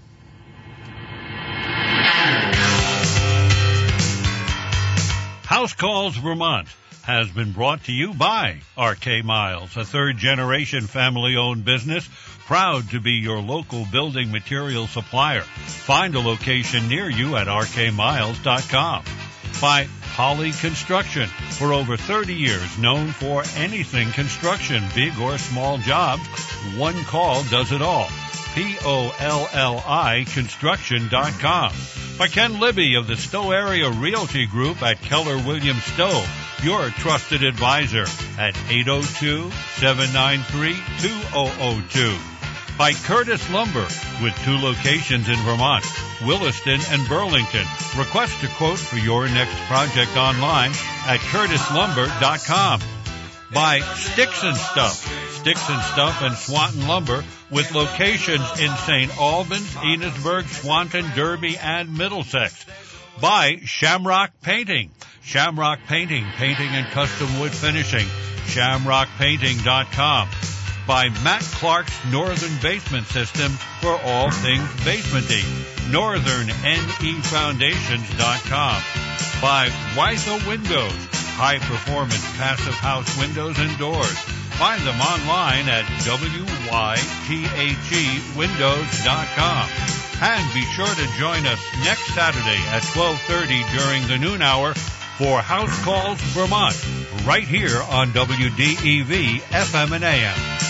Speaker 3: House Calls Vermont has been brought to you by RK Miles, a third generation family owned business proud to be your local building material supplier. Find a location near you at rkmiles.com. By Polli Construction, for over 30 years known for anything construction, big or small jobs, one call does it all. P-O-L-L-I construction.com. By Ken Libby of the Stowe Area Realty Group at Keller Williams Stowe, your trusted advisor at 802-793-2002. By Curtis Lumber with two locations in Vermont, Williston and Burlington. Request a quote for your next project online at curtislumber.com by Sticks and Stuff. Sticks and Stuff and Swanton Lumber with locations in St. Albans, Enosburg, Swanton, Derby, and Middlesex. By Shamrock Painting. Shamrock Painting, painting and custom wood finishing. ShamrockPainting.com. By Matt Clark's Northern Basement System for all things basementy. NorthernNEFoundations.com. By Wythe Windows, high performance passive house windows and doors. Find them online at wythewindows.com. And be sure to join us next Saturday at 12:30 during the noon hour for House Calls Vermont, right here on WDEV FM and AM.